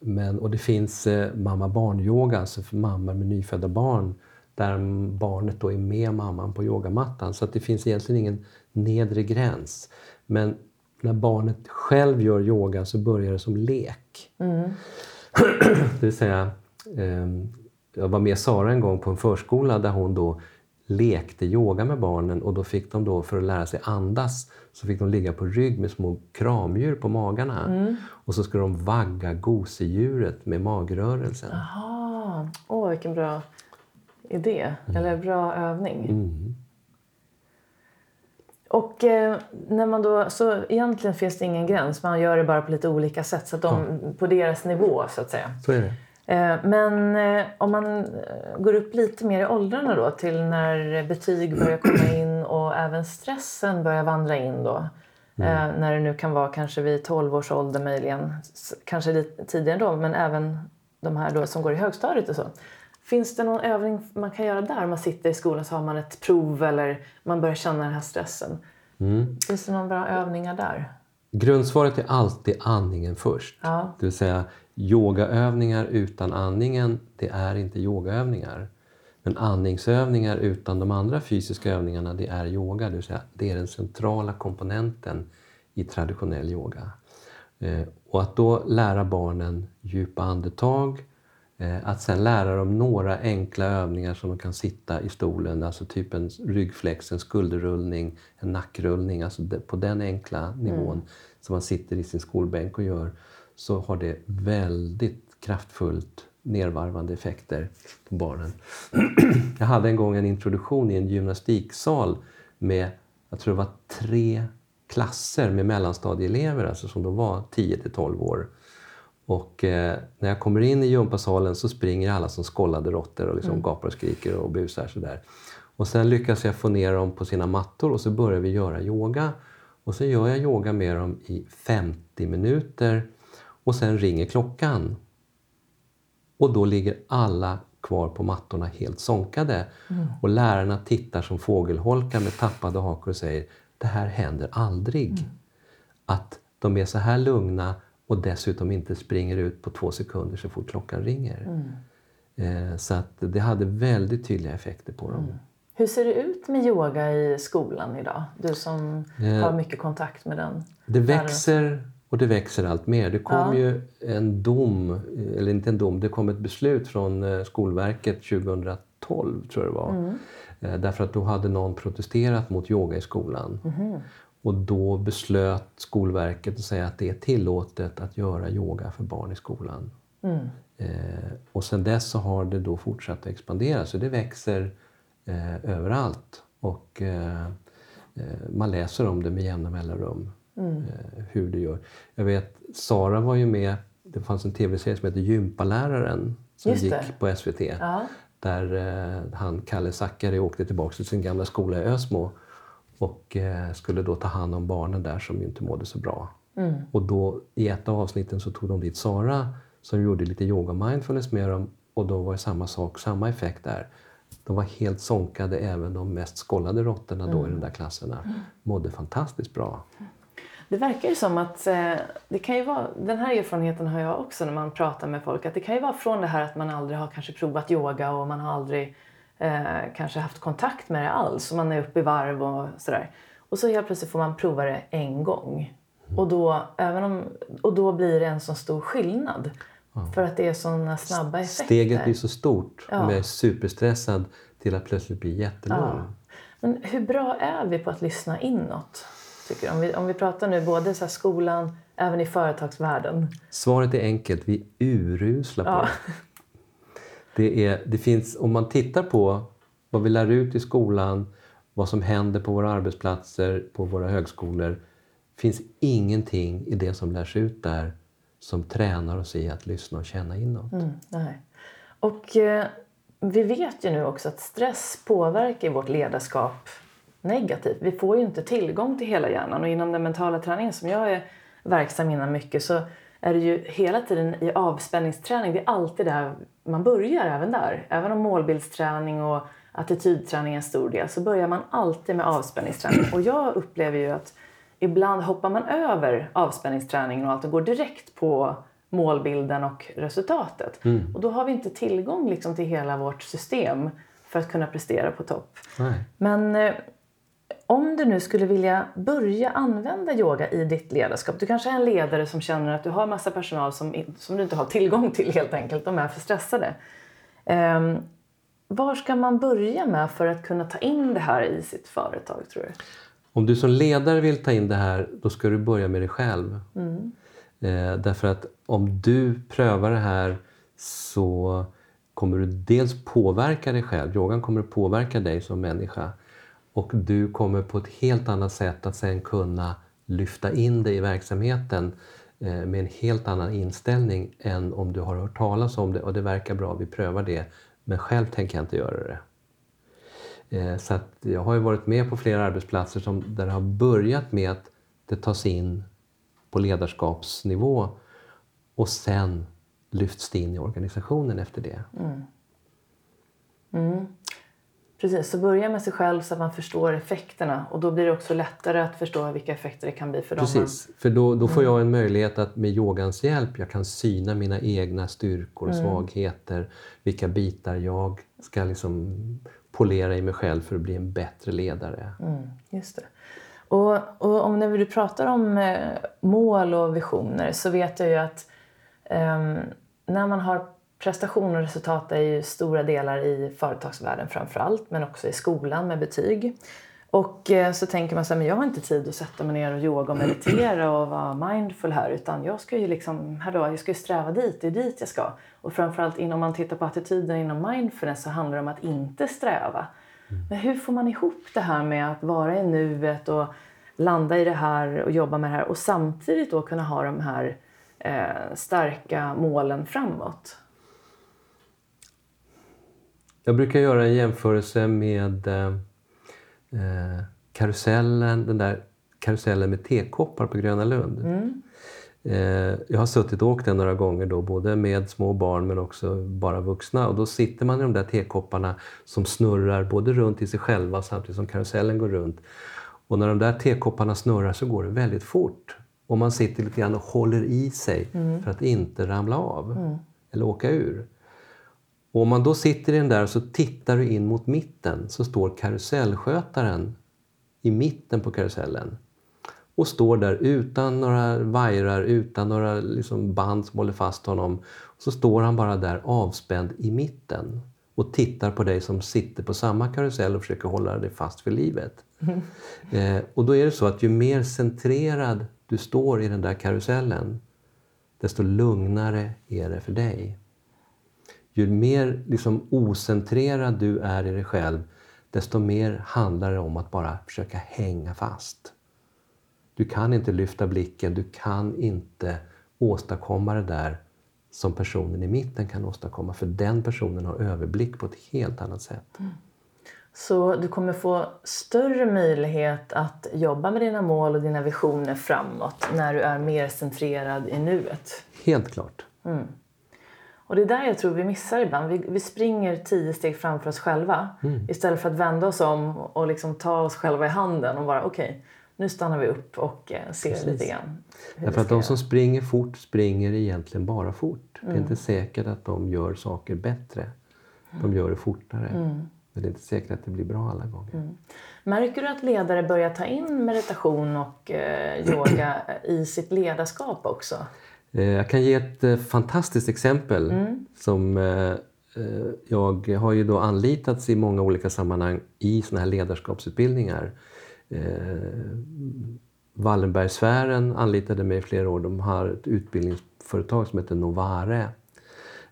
men, och det finns eh, mamma-barn-yoga, alltså för mammor med nyfödda barn där barnet då är med mamman på yogamattan. Så att det finns egentligen ingen nedre gräns. Men när barnet själv gör yoga så börjar det som lek. Det vill säga, eh, jag var med Sara en gång på en förskola där hon då lekte yoga med barnen och då fick de då för att lära sig andas så fick de ligga på rygg med små kramdjur på magarna. Och så skulle de vagga gosedjuret med magrörelsen. Jaha, åh vilken bra idé. Eller bra övning. Mm. Och eh, när man då, så egentligen finns det ingen gräns. Man gör det bara på lite olika sätt. Så att de, På deras nivå så att säga. Så är det. Eh, Men eh, om man eh, går upp lite mer i åldrarna då till när betyg börjar komma in och även stressen börjar vandra in då. Eh, När det nu kan vara kanske vid 12 års ålder möjligen, kanske lite tidigare då, men även de här då som går i högstadiet och så. Finns det någon övning man kan göra där? Man sitter i skolan så har man ett prov eller man börjar känna den här stressen. Finns det några bra övningar där? Grundsvaret är alltid andningen först. Ja. Det vill säga yogaövningar utan andningen, det är inte yogaövningar. Men andningsövningar utan de andra fysiska övningarna, det är yoga. Det vill säga, det är den centrala komponenten i traditionell yoga. Eh, och att då lära barnen djupa andetag, eh, att sen lära dem några enkla övningar som de kan sitta i stolen, alltså typ en ryggflex, en skulderrullning, en nackrullning, alltså på den enkla nivån som man sitter i sin skolbänk och gör, så har det väldigt kraftfullt nervarvande effekter på barnen. Jag hade en gång en introduktion i en gymnastiksal med, jag tror det var tre klasser med mellanstadieelever, alltså som då var 10 till 12 år. Och eh, när jag kommer in i gympasalen så springer alla som skållade råttor och liksom gapar och skriker och busar sådär. Och sen lyckas jag få ner dem på sina mattor och så börjar vi göra yoga. Och så gör jag yoga med dem i 50 minuter och sen ringer klockan. Och då ligger alla kvar på mattorna helt sonkade. Och lärarna tittar som fågelholkar med tappade hakor och säger det här händer aldrig. Att de är så här lugna och dessutom inte springer ut på två sekunder så fort klockan ringer. Eh, så att det hade väldigt tydliga effekter på dem. Hur ser det ut med yoga i skolan idag? Du som Eh, har mycket kontakt med den. Det växer och det växer allt mer. Det kom Ja. ju en dom, eller inte en dom, det kom ett beslut från eh, Skolverket 2012 tror jag det var. Mm. Eh, Därför att då hade någon protesterat mot yoga i skolan. Mhm. Och då beslöt Skolverket att säga att det är tillåtet att göra yoga för barn i skolan. Mm. Eh, och sen dess så har det då fortsatt att expandera så det växer eh, överallt. Och eh, man läser om det med jämna mellanrum. Mm. Eh, hur det gör. Jag vet, Sara var ju med, det fanns en tv-serie som heter Gympaläraren som Just gick det. på SVT. Ja. Där eh, han, Kalle Zackari, åkte tillbaka till sin gamla skola i Ösmo och eh, skulle då ta hand om barnen där som inte mådde så bra. Mm. Och då i ett av avsnitten så tog de dit Sara som gjorde lite yoga mindfulness med dem och då var det samma sak, samma effekt där. De var helt sonkade, även de mest skollade råttorna då i de där klasserna. Mådde fantastiskt bra. Det verkar ju som att eh, det kan ju vara, den här erfarenheten har jag också när man pratar med folk, att det kan ju vara från det här att man aldrig har kanske provat yoga och man har aldrig eh, kanske haft kontakt med det alls och man är uppe i varv och sådär. Och så helt plötsligt får man prova det en gång. Och, då, även om, och då blir det en så stor skillnad. För att det är sådana snabba effekter. Steget blir så stort Ja. om jag är superstressad till att plötsligt bli jättelugn. Ja. Men hur bra är vi på att lyssna inåt? Tycker du? Om, vi, om vi pratar nu både så här skolan, även i företagsvärlden. Svaret är enkelt, vi är urusla på Ja. det. Det, är, det finns, om man tittar på vad vi lär ut i skolan, vad som händer på våra arbetsplatser, på våra högskolor, finns ingenting i det som lärs ut där som tränar oss i att lyssna och känna inåt. Mm, nej. Och eh, vi vet ju nu också att stress påverkar vårt ledarskap negativt. Vi får ju inte tillgång till hela hjärnan och inom den mentala träningen som jag är verksam inom mycket så är det ju hela tiden i avspänningsträning, det är alltid där man börjar även där. Även om målbildsträning och attitydträning är en stor del så börjar man alltid med avspänningsträning. Och jag upplever ju att ibland hoppar man över avspänningsträningen och allt och går direkt på målbilden och resultatet. Och då har vi inte tillgång liksom till hela vårt system för att kunna prestera på topp. Nej. Men eh, om du nu skulle vilja börja använda yoga i ditt ledarskap. Du kanske är en ledare som känner att du har massa personal som, som du inte har tillgång till helt enkelt. De är för stressade. Ehm, var ska man börja med för att kunna ta in det här i sitt företag tror du? Om du som ledare vill ta in det här, då ska du börja med dig själv. Eh, därför att om du prövar det här så kommer du dels påverka dig själv. Yogan kommer att påverka dig som människa. Och du kommer på ett helt annat sätt att sen kunna lyfta in dig i verksamheten eh, med en helt annan inställning än om du har hört talas om det och det verkar bra, vi prövar det. Men själv tänker jag inte göra det. Eh, så att jag har ju varit med på flera arbetsplatser som, där det har börjat med att det tas in på ledarskapsnivå och sen lyfts det in i organisationen efter det. Mm. Mm. Precis, så börja med sig själv så att man förstår effekterna och då blir det också lättare att förstå vilka effekter det kan bli för dem. Precis, för då, då får jag en möjlighet att med yogans hjälp, jag kan syna mina egna styrkor och svagheter, vilka bitar jag ska liksom polera i mig själv för att bli en bättre ledare. Mm, just det. Och, och om när du pratar om eh, mål och visioner så vet jag ju att ehm, när man har prestation och resultat är ju stora delar i företagsvärlden framför allt, men också i skolan med betyg. Och eh, så tänker man så här, men jag har inte tid att sätta mig ner och yoga och meditera och vara mindful här utan jag ska ju liksom, hallå, jag ska ju sträva dit, det är dit jag ska. Och framförallt om man tittar på attityden inom mindfulness så handlar det om att inte sträva. Men hur får man ihop det här med att vara i nuet och landa i det här och jobba med det här och samtidigt då kunna ha de här eh, starka målen framåt? Jag brukar göra en jämförelse med eh, eh, karusellen, den där karusellen med tekoppar på Gröna Lund. Eh, jag har suttit och åkt den några gånger då, både med små barn men också bara vuxna. Och då sitter man i de där tekopparna som snurrar både runt i sig själva samtidigt som karusellen går runt. Och när de där tekopparna snurrar så går det väldigt fort. Och man sitter lite grann och håller i sig mm. för att inte ramla av mm. eller åka ur. Och om man då sitter i den där och så tittar du in mot mitten så står karusellskötaren i mitten på karusellen och står där utan några vajrar, utan några liksom band som håller fast honom. Så står han bara där avspänd i mitten och tittar på dig som sitter på samma karusell och försöker hålla dig fast för livet. Mm. Eh, och då är det så att ju mer centrerad du står i den där karusellen, desto lugnare är det för dig. Ju mer liksom ocentrerad du är i dig själv, desto mer handlar det om att bara försöka hänga fast. Du kan inte lyfta blicken, du kan inte åstadkomma det där som personen i mitten kan åstadkomma. För den personen har överblick på ett helt annat sätt. Mm. Så du kommer få större möjlighet att jobba med dina mål och dina visioner framåt när du är mer centrerad i nuet? Helt klart. Mm. Och det är där jag tror vi missar ibland. Vi, vi springer tio steg framför oss själva mm. istället för att vända oss om och liksom ta oss själva i handen och bara okej, okay, nu stannar vi upp och eh, ser Precis. lite grann. Därför att de som springer fort springer egentligen bara fort. Mm. Det är inte säkert att de gör saker bättre. De gör det fortare. Mm. Men det är inte säkert att det blir bra alla gånger. Mm. Märker du att ledare börjar ta in meditation och eh, yoga i sitt ledarskap också? Eh, jag kan ge ett eh, fantastiskt exempel. Mm. som eh, Jag har ju då anlitats i många olika sammanhang i såna här ledarskapsutbildningar Wallenbergsfären anlitade mig i flera år. De har ett utbildningsföretag som heter Novare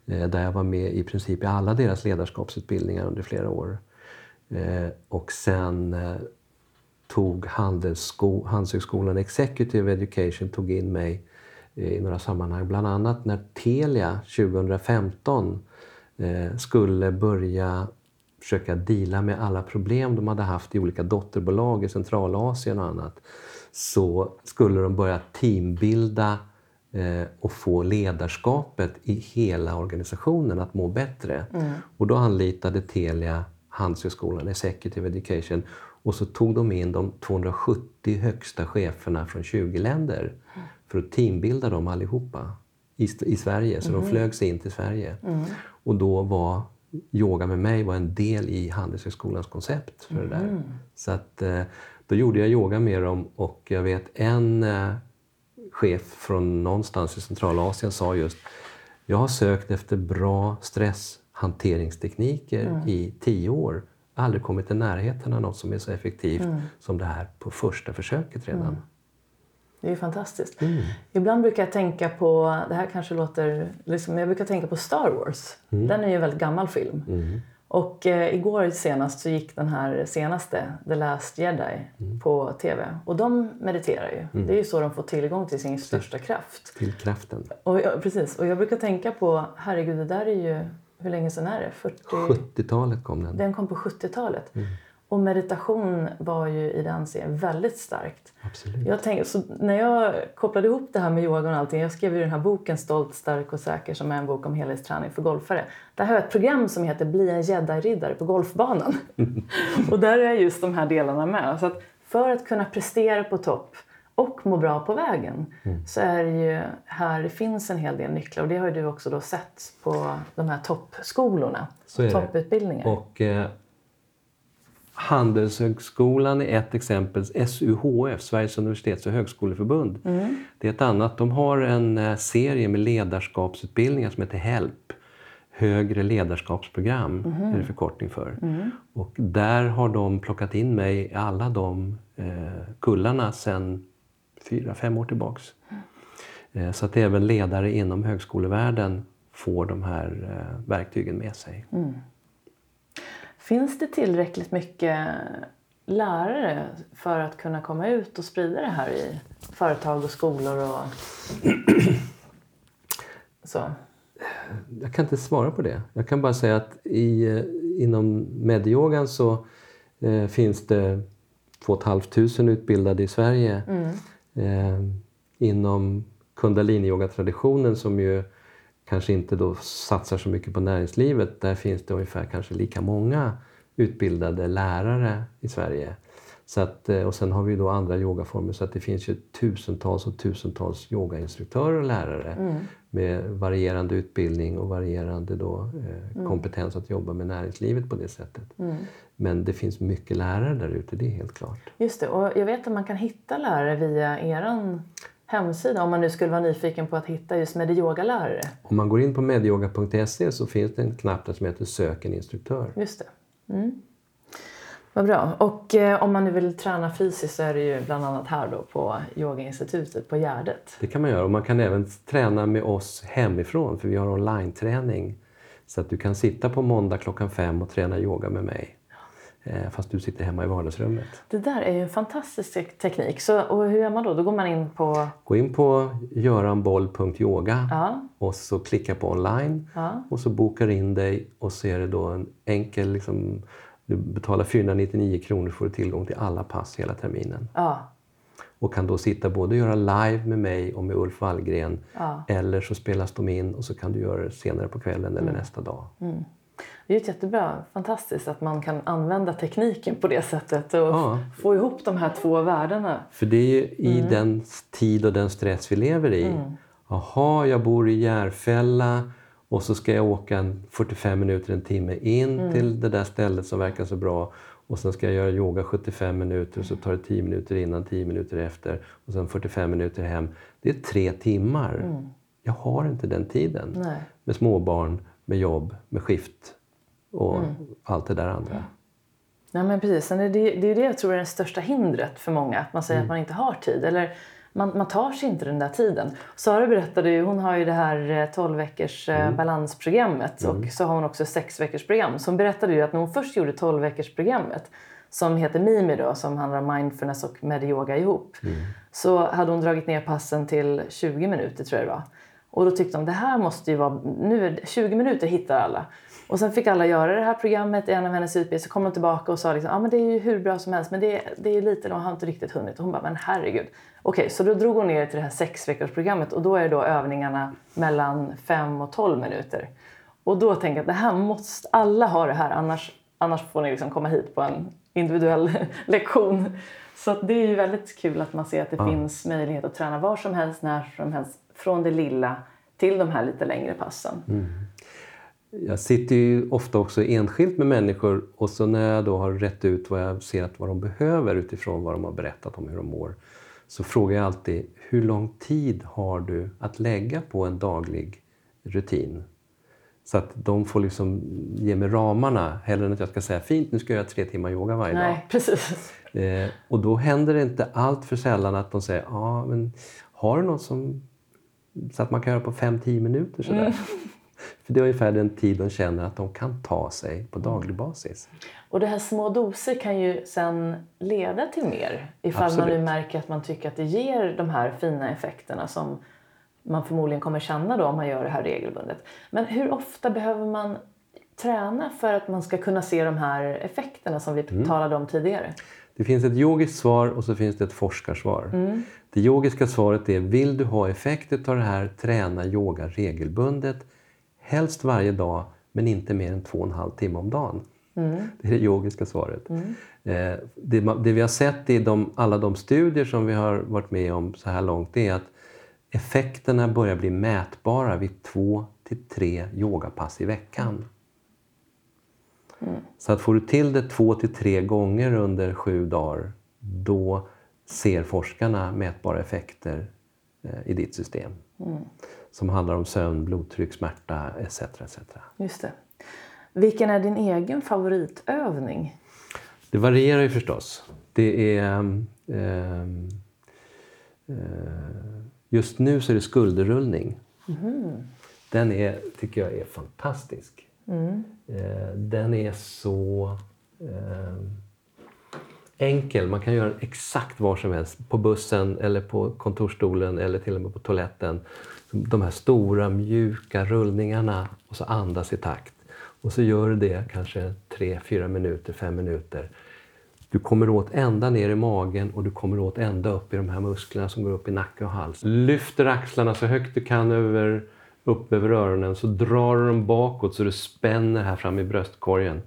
där jag var med i princip i alla deras ledarskapsutbildningar under flera år. Och sen tog Handelshögskolan Executive Education tog in mig i några sammanhang. Bland annat när Telia 2015 eh, skulle börja försöka dela med alla problem de hade haft i olika dotterbolag i Centralasien och annat så skulle de börja teambilda eh, och få ledarskapet i hela organisationen att må bättre. Mm. Och då anlitade Telia Handelshögskolan, Executive Education och så tog de in de 270 högsta cheferna från 20 länder för att teambilda dem allihopa i, i Sverige. Så mm. de flögs in till Sverige. Mm. Och då var yoga med mig var en del i Handelshögskolans koncept för det där. Mm. Så att, eh, då gjorde jag yoga med dem och jag vet en eh, chef från någonstans i Centralasien sa just jag har sökt efter bra stresshanteringstekniker mm. i tio år. Aldrig kommit i närheten av något som är så effektivt mm. som det här på första försöket redan. Det är ju fantastiskt. Mm. Ibland brukar jag tänka på, det här kanske låter, liksom, jag brukar tänka på Star Wars. Mm. Den är ju en väldigt gammal film. Mm. Och eh, igår senast så gick den här senaste, The Last Jedi, mm. på TV. Och de mediterar ju. Mm. Det är ju så de får tillgång till sin största kraft. Till kraften. Och, ja, precis. Och jag brukar tänka på, herregud det där är ju, hur länge sedan är det? 40... 70-talet kom den. Den kom på 70-talet. Och meditation var ju i den serien väldigt starkt. Absolut. Jag tänkte, så när jag kopplade ihop det här med yoga och allting. Jag skrev ju den här boken Stolt, stark och säker som är en bok om helhetsträning för golfare. Där har jag ett program som heter Bli en jedi-riddare på golfbanan. och där är just de här delarna med. Så att för att kunna prestera på topp och må bra på vägen mm. så är det ju här det finns en hel del nycklar. Och det har ju du också då sett på de här toppskolorna, topputbildningar. Och, eh Handelshögskolan är ett exempel. SUHF, Sveriges universitets och högskoleförbund, mm. det är ett annat. De har en eh, serie med ledarskapsutbildningar som heter HELP. Högre ledarskapsprogram mm. är det förkortning för. Mm. Och där har de plockat in mig i alla de eh, kullarna sedan fyra, fem år tillbaks. Eh, så att även ledare inom högskolevärlden får de här eh, verktygen med sig. Mm. Finns det tillräckligt mycket lärare för att kunna komma ut och sprida det här i företag och skolor? Och så? Jag kan inte svara på det. Jag kan bara säga att i, inom medyogan så eh, finns det 2 500 utbildade i Sverige. Mm. Eh, inom kundaliniyoga-traditionen som ju kanske inte då satsar så mycket på näringslivet, där finns det ungefär kanske lika många utbildade lärare i Sverige. Så att, eh, och sen har vi då andra yogaformer så att det finns ju tusentals och tusentals yogainstruktörer och lärare mm. med varierande utbildning och varierande då, eh, mm. kompetens att jobba med näringslivet på det sättet. Mm. Men det finns mycket lärare där ute, det är helt klart. Just det, och jag vet att man kan hitta lärare via er hemsida om man nu skulle vara nyfiken på att hitta just medyogalärare. Om man går in på medyoga.se så finns det en knapp där som heter Sök en instruktör. Just det. Mm. Vad bra. Och eh, om man nu vill träna fysiskt så är det ju bland annat här då på Yogainstitutet på Gärdet. Det kan man göra och man kan även träna med oss hemifrån för vi har online-träning. Så att du kan sitta på måndag klockan fem och träna yoga med mig. Eh, fast du sitter hemma i vardagsrummet. Det där är ju en fantastisk teknik. Så, och hur gör man då? Då går man in på... Gå in på göranboll.yoga ja. och så klicka på online ja. och så bokar in dig och så är det då en enkel liksom, du betalar 499 kronor för att få tillgång till alla pass hela terminen. Ja. Och kan då sitta både och göra live med mig och med Ulf Wallgren ja. eller så spelas de in och så kan du göra det senare på kvällen eller mm. nästa dag. Mm. Det är ju jättebra, fantastiskt att man kan använda tekniken på det sättet och ja. få ihop de här två världarna. För det är ju i mm. den tid och den stress vi lever i. Mm. Jag bor i Järfälla och så ska jag åka 45 minuter, en timme in mm. till det där stället som verkar så bra. Och sen ska jag göra yoga 75 minuter och så tar det 10 minuter innan, 10 minuter efter och sen 45 minuter hem. Det är tre timmar. Mm. Jag har inte den tiden. Nej. Med småbarn, med jobb, med skift och mm. allt det där andra. Ja, men precis. Det, det är det jag tror är det största hindret för många. Att man säger mm. att man inte har tid. Eller man, man tar sig inte den där tiden. Sara berättade ju, hon har ju det här 12 eh, veckors eh, mm. balansprogrammet och mm. så har hon också 6 veckors program. Så hon berättade ju att när hon först gjorde 12 veckors programmet som heter Mimi då, som handlar om mindfulness och medyoga ihop. Mm. Så hade hon dragit ner passen till 20 minuter tror jag det var. Och då tyckte de det här måste ju vara, nu är 20 minuter hittar alla. Och sen fick alla göra det här programmet i en av hennes utbildningar. Så kom hon tillbaka och sa liksom, ah, men det är ju hur bra som helst men det, det är lite, de har inte riktigt hunnit. Och hon bara, men herregud. Okej, okay, så då drog hon ner till det här sexveckorsprogrammet och då är då övningarna mellan 5 och 12 minuter. Och då tänker jag att det här måste, alla ha det här annars, annars får ni liksom komma hit på en individuell lektion. Så det är ju väldigt kul att man ser att det ja. finns möjlighet att träna var som helst, när som helst, från det lilla till de här lite längre passen. Mm. Jag sitter ju ofta också enskilt med människor och så när jag då har rätt ut vad jag ser att vad de behöver utifrån vad de har berättat om hur de mår så frågar jag alltid hur lång tid har du att lägga på en daglig rutin? Så att de får liksom ge mig ramarna hellre än att jag ska säga fint nu ska jag göra tre timmar yoga varje Nej, dag. Precis. Eh, och då händer det inte allt för sällan att de säger ja ah, men har du något som så att man kan göra på fem tio minuter sådär. Mm. För det är ungefär den tid de känner att de kan ta sig på daglig basis. Och det här små doser kan ju sen leda till mer ifall Absolut. man nu märker att man tycker att det ger de här fina effekterna som man förmodligen kommer känna då om man gör det här regelbundet. Men hur ofta behöver man träna för att man ska kunna se de här effekterna som vi mm. talade om tidigare? Det finns ett yogiskt svar och så finns det ett forskarsvar. Mm. Det yogiska svaret är, vill du ha effekter av det här, träna yoga regelbundet Helst varje dag, men inte mer än två och en halv timme om dagen. Mm. Det är det yogiska svaret. Mm. Eh, det, det, vi har sett i de, alla de studier som vi har varit med om så här långt är att effekterna börjar bli mätbara vid två till tre yogapass i veckan. Mm. Så att får du till det två till tre gånger under sju dagar, då ser forskarna mätbara effekter eh, i ditt system. Mm som handlar om sömn, blodtryck, smärta etc. etc. Just det. Vilken är din egen favoritövning? Det varierar ju förstås. Det är... Eh, eh, just nu så är det skulderrullning. Mm. Den är, tycker jag är fantastisk. Mm. Eh, den är så ehm, enkel. Man kan göra den exakt var som helst. På bussen, eller på kontorsstolen eller till och med på toaletten de här stora mjuka rullningarna och så andas i takt. Och så gör du det kanske tre, fyra minuter, fem minuter. Du kommer åt ända ner i magen och du kommer åt ända upp i de här musklerna som går upp i nacke och hals. Lyfter axlarna så högt du kan över, upp över öronen så drar du dem bakåt så du spänner här fram i bröstkorgen.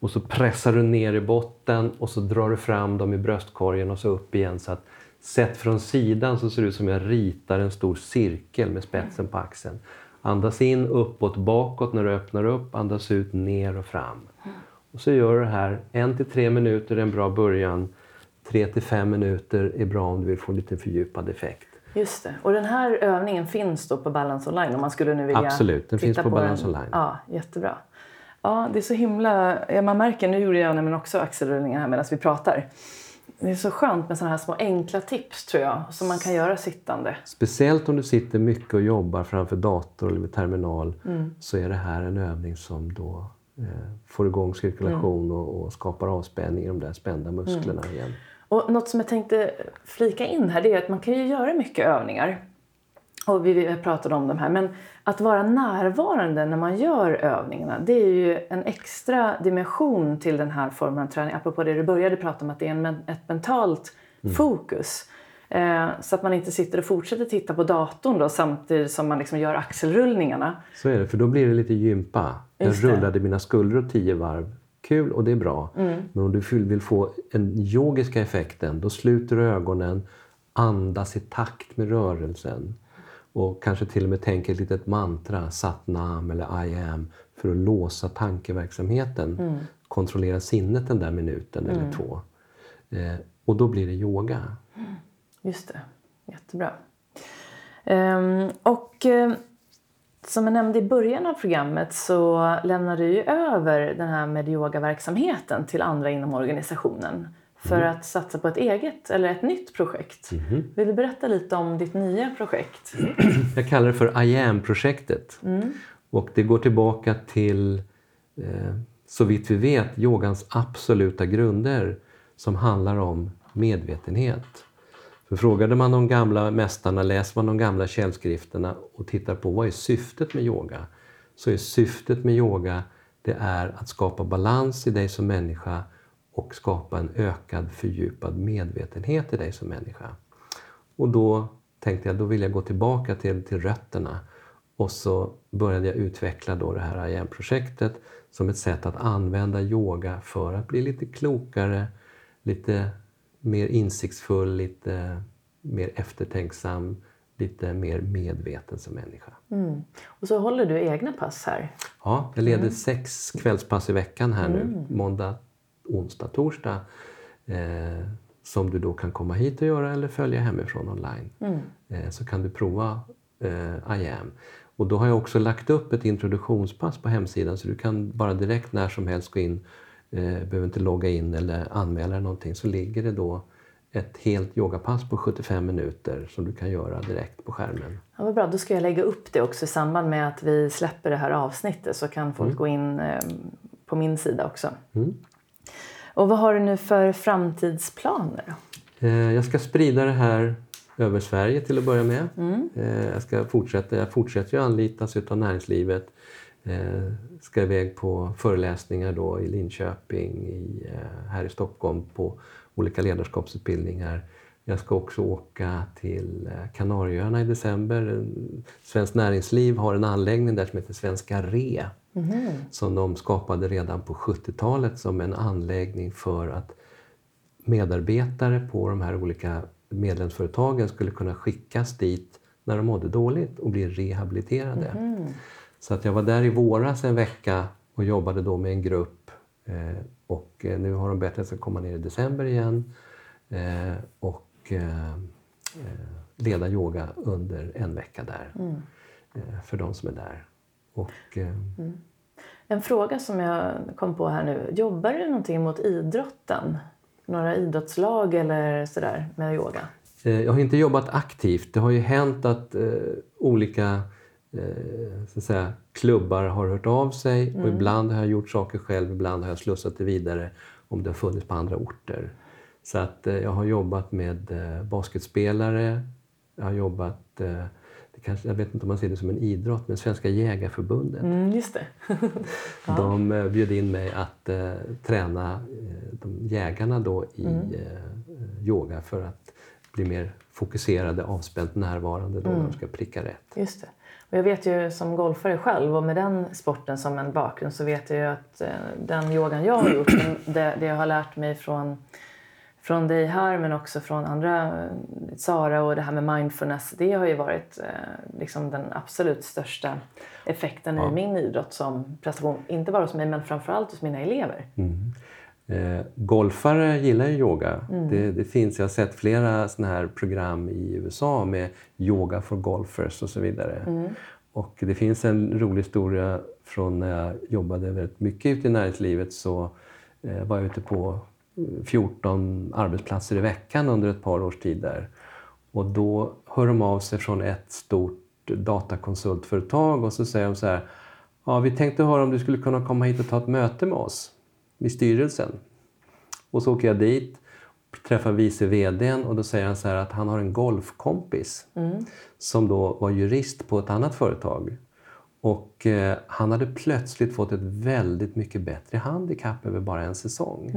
Och så pressar du ner i botten och så drar du fram dem i bröstkorgen och så upp igen. Så att sett från sidan så ser det ut som jag ritar en stor cirkel med spetsen på axeln. Andas in uppåt, bakåt när du öppnar upp. Andas ut ner och fram. Och så gör du det här en till tre minuter är en bra början. Tre till fem minuter är bra om du vill få lite fördjupad effekt. Just det. Och den här övningen finns då på Balance Online om man skulle nu vilja Absolut, den finns på, på Balance. Online. Ja, jättebra. Ja, det är så himla... Ja, man märker, nu gjorde jag nämligen också axelrullningar här medan vi pratar. Det är så skönt med sådana här små enkla tips tror jag, som man kan göra sittande. Speciellt om du sitter mycket och jobbar framför dator eller med terminal Mm. så är det här en övning som då eh, får igång cirkulation Mm. och, och skapar avspänning i de där spända musklerna igen. Och något som jag tänkte flika in här det är att man kan ju göra mycket övningar. Och vi pratade om de här. Men att vara närvarande när man gör övningarna det är ju en extra dimension till den här formen av träning. Apropå det du började prata om att det är en, ett mentalt fokus. Eh, så att man inte sitter och fortsätter titta på datorn då, samtidigt som man liksom gör axelrullningarna. Så är det, för då blir det lite gympa. Jag rullade mina skuldror tio varv. Kul och det är bra. Mm. Men om du vill vill få den yogiska effekten, då sluter du ögonen, andas i takt med rörelsen och kanske till och med tänker ett litet mantra, satnam eller I am, för att låsa tankeverksamheten. Mm. Kontrollera sinnet den där minuten eller två. Eh, och då blir det yoga. Just det, jättebra. Ehm, och eh, som jag nämnde i början av programmet så lämnar du ju över den här med yogaverksamheten till andra inom organisationen för att satsa på ett eget eller ett nytt projekt. Vill du berätta lite om ditt nya projekt? Jag kallar det för I am-projektet. Och det går tillbaka till, eh, så vitt vi vet, yogans absoluta grunder som handlar om medvetenhet. För frågade man de gamla mästarna, läser man de gamla källskrifterna och tittar på vad är syftet med yoga? Så är syftet med yoga det är att skapa balans i dig som människa och skapa en ökad fördjupad medvetenhet i dig som människa. Och då tänkte jag, då vill jag gå tillbaka till, till rötterna. Och så började jag utveckla då det här IAM-projektet som ett sätt att använda yoga för att bli lite klokare, lite mer insiktsfull, lite mer eftertänksam, lite mer medveten som människa. Och så håller du egna pass här. Ja, jag leder sex kvällspass i veckan här nu, måndag, onsdag, torsdag. Eh, som du då kan komma hit och göra eller följa hemifrån online. Eh, så kan du prova eh, IAM. Och då har jag också lagt upp ett introduktionspass på hemsidan så du kan bara direkt när som helst gå in, eh, behöver inte logga in eller anmäla dig någonting, så ligger det då ett helt yogapass på 75 minuter som du kan göra direkt på skärmen. Ja, vad bra, då ska jag lägga upp det också i samband med att vi släpper det här avsnittet så kan folk gå in eh, på min sida också. Och vad har du nu för framtidsplaner? Eh, Jag ska sprida det här över Sverige till att börja med. Eh, Jag, ska fortsätta, jag fortsätter ju anlitas av näringslivet. Eh, Ska iväg på föreläsningar då i Linköping, i, här i Stockholm på olika ledarskapsutbildningar. Jag ska också åka till Kanarieöarna i december. En- Svenskt Näringsliv har en anläggning där som heter Svenska Re som de skapade redan på 70-talet som en anläggning för att medarbetare på de här olika medlemsföretagen skulle kunna skickas dit när de mådde dåligt och bli rehabiliterade. Så att jag var där i våras en vecka och jobbade då med en grupp eh, och eh, nu har de bett att jag ska komma ner i december igen eh, och eh, eh, leda yoga under en vecka där eh, för de som är där. Och, eh, En fråga som jag kom på här nu. Jobbar du någonting mot idrotten? Några idrottslag eller sådär med yoga? Eh, Jag har inte jobbat aktivt. Det har ju hänt att eh, olika eh, så att säga, klubbar har hört av sig och ibland har jag gjort saker själv, ibland har jag slussat det vidare om det har funnits på andra orter. Så att eh, jag har jobbat med eh, basketspelare, jag har jobbat, eh, kanske, jag vet inte om man ser det som en idrott, men Svenska Jägarförbundet. Mm, just det. De eh, bjöd in mig att eh, träna eh, de jägarna då i Mm. eh, yoga för att bli mer fokuserade, avspänt närvarande då när de ska pricka rätt. Just det. Och jag vet ju som golfare själv och med den sporten som en bakgrund så vet jag ju att den yogan jag har gjort, det, det jag har lärt mig från, från dig här men också från andra, Sara och det här med mindfulness, det har ju varit eh, liksom den absolut största effekten Ja. i min idrott som prestation. Inte bara hos mig men framförallt hos mina elever. Eh, golfare gillar ju yoga. Det, det finns, jag har sett flera såna här program i USA med yoga for golfers och så vidare. Och det finns en rolig historia från när jag jobbade väldigt mycket ute i näringslivet så eh, var jag ute på 14 arbetsplatser i veckan under ett par års tid där. Och då hör de av sig från ett stort datakonsultföretag och så säger de så här. Ja, vi tänkte höra om du skulle kunna komma hit och ta ett möte med oss i styrelsen. Och så åker jag dit, träffar vice vdn och då säger han så här att han har en golfkompis som då var jurist på ett annat företag. Och eh, han hade plötsligt fått ett väldigt mycket bättre handikapp över bara en säsong.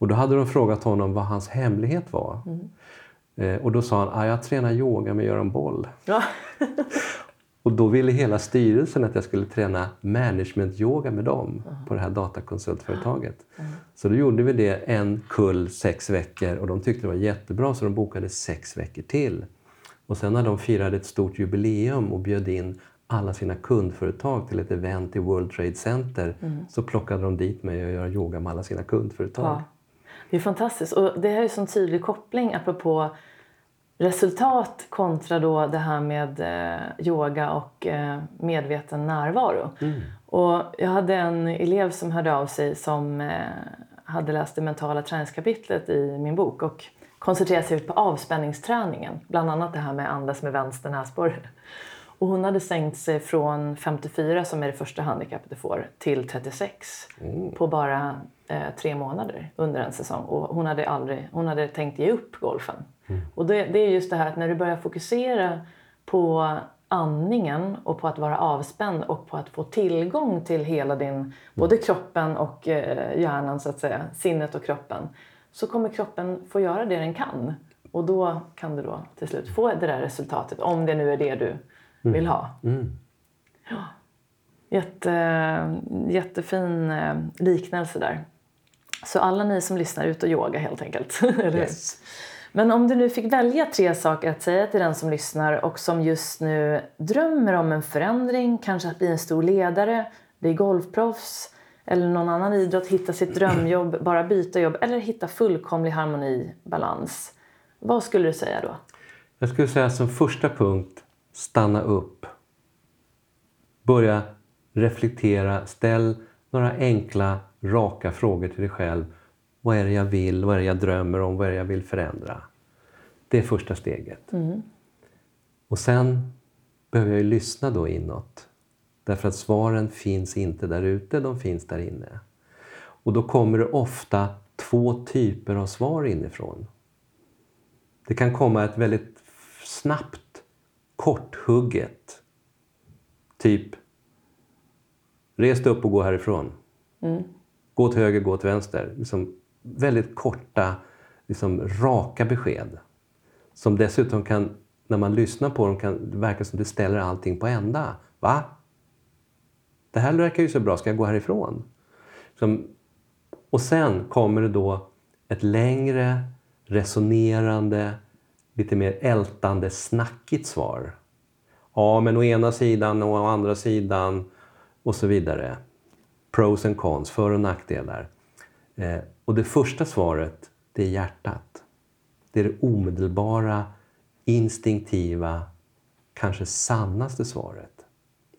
Och då hade de frågat honom vad hans hemlighet var. Eh, och då sa han, ah, jag tränar yoga med Göran Boll. Ja. Och då ville hela styrelsen att jag skulle träna management-yoga med dem på det här datakonsultföretaget. Så då gjorde vi det en kull sex veckor och de tyckte det var jättebra så de bokade sex veckor till. Och sen när de firade ett stort jubileum och bjöd in alla sina kundföretag till ett event i World Trade Center så plockade de dit mig och göra yoga med alla sina kundföretag. Ja. Det är fantastiskt. Och det här är ju en tydlig koppling apropå resultat kontra då det här med eh, yoga och eh, medveten närvaro. Och jag hade en elev som hörde av sig som eh, hade läst det mentala träningskapitlet i min bok och koncentrerade sig på avspänningsträningen. Bland annat det här med andas med vänster näsborre. Och hon hade sänkt sig från 54 som är det första handikappet du får till 36 på bara tre månader under en säsong. Och hon hade aldrig, hon hade tänkt ge upp golfen. Och det, det är just det här att när du börjar fokusera på andningen och på att vara avspänd och på att få tillgång till hela din, både kroppen och eh, hjärnan så att säga, sinnet och kroppen. Så kommer kroppen få göra det den kan. Och då kan du då till slut få det där resultatet, om det nu är det du vill ha. Ja. Jätte, jättefin eh, liknelse där. Så alla ni som lyssnar, ut och yoga helt enkelt. Yes. Men om du nu fick välja tre saker att säga till den som lyssnar och som just nu drömmer om en förändring, kanske att bli en stor ledare, bli golfproffs eller någon annan idrott, hitta sitt drömjobb, bara byta jobb eller hitta fullkomlig harmoni, balans. Vad skulle du säga då? Jag skulle säga som första punkt, stanna upp. Börja reflektera, ställ några enkla, raka frågor till dig själv. Vad är det jag vill? Vad är det jag drömmer om? Vad är det jag vill förändra? Det är första steget. Och sen behöver jag ju lyssna då inåt. Därför att svaren finns inte där ute, de finns där inne. Och då kommer det ofta två typer av svar inifrån. Det kan komma ett väldigt snabbt, korthugget. Typ, res dig upp och gå härifrån. Mm. Gå åt höger, gå åt vänster. Liksom väldigt korta, liksom raka besked. Som dessutom kan, när man lyssnar på dem, kan det verka som det ställer allting på ända. Va? Det här verkar ju så bra, ska jag gå härifrån? Som, och sen kommer det då ett längre, resonerande, lite mer ältande, snackigt svar. Ja, men å ena sidan och å andra sidan och så vidare. Pros and cons, för och nackdelar. Eh, och det första svaret, det är hjärtat. Det är det omedelbara, instinktiva, kanske sannaste svaret.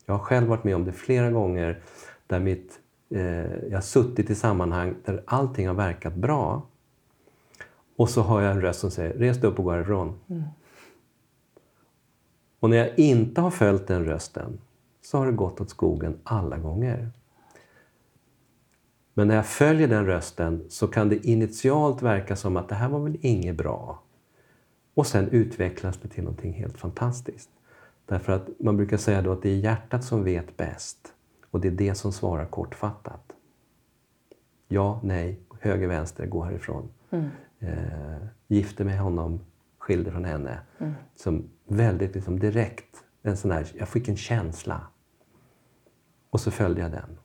Jag har själv varit med om det flera gånger där mitt, eh, jag har suttit i sammanhang där allting har verkat bra. Och så har jag en röst som säger res dig upp och gå härifrån. Och när jag inte har följt den rösten så har det gått åt skogen alla gånger. Men när jag följer den rösten så kan det initialt verka som att det här var väl inget bra. Och sen utvecklas det till någonting helt fantastiskt. Därför att man brukar säga då att det är hjärtat som vet bäst och det är det som svarar kortfattat. Ja, nej, höger, vänster, gå härifrån. Mm. Eh, gifte med honom, skilde från henne. Mm. Som väldigt liksom, direkt, en sån här, jag fick en känsla. Och så följde jag den.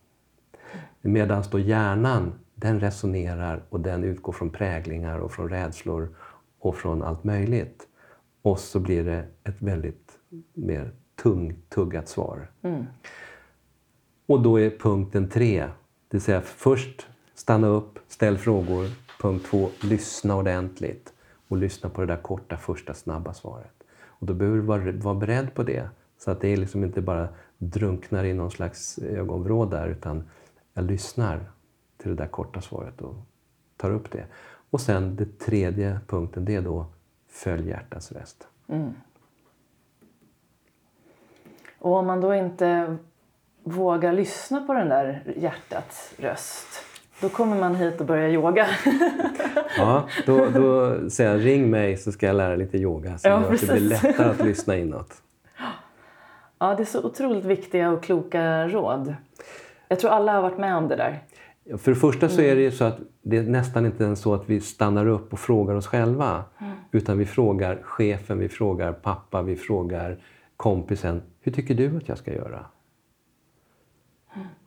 Medan då hjärnan, den resonerar och den utgår från präglingar och från rädslor och från allt möjligt. Och så blir det ett väldigt mer tungtuggat svar. Mm. Och då är punkten tre, det vill säga först stanna upp, ställ frågor. Punkt två, lyssna ordentligt. Och lyssna på det där korta, första, snabba svaret. Och då behöver du vara, vara beredd på det. Så att det är liksom inte bara drunknar i någon slags ögonvrå där, utan jag lyssnar till det där korta svaret och tar upp det. Och sen den tredje punkten, det är då följ hjärtats röst. Mm. Och om man då inte vågar lyssna på den där hjärtats röst, då kommer man hit och börjar yoga. ja, då, då säger jag ring mig så ska jag lära lite yoga så Ja, att det blir lättare att lyssna inåt. Ja, det är så otroligt viktiga och kloka råd. Jag tror alla har varit med om det där. För det första så är det ju så att det är nästan inte ens så att vi stannar upp och frågar oss själva. Utan vi frågar chefen, vi frågar pappa, vi frågar kompisen. Hur tycker du att jag ska göra?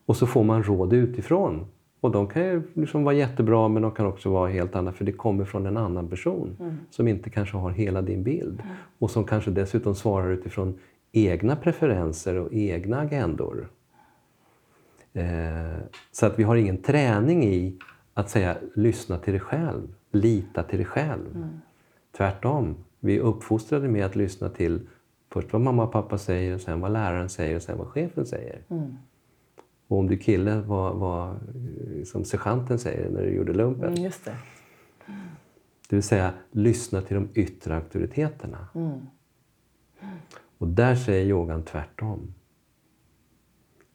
Och så får man råd utifrån. Och de kan ju liksom vara jättebra men de kan också vara helt andra för det kommer från en annan person som inte kanske har hela din bild. Och som kanske dessutom svarar utifrån egna preferenser och egna agendor. Eh, så att vi har ingen träning i att säga lyssna till dig själv, lita till dig själv. Tvärtom, vi är uppfostrade med att lyssna till först vad mamma och pappa säger, sen vad läraren säger och sen vad chefen säger. Och om du är kille, vad, vad eh, som sergeanten säger när du gjorde lumpen. Mm, just det. Det vill säga lyssna till de yttre auktoriteterna. Mm. Och där säger yogan tvärtom.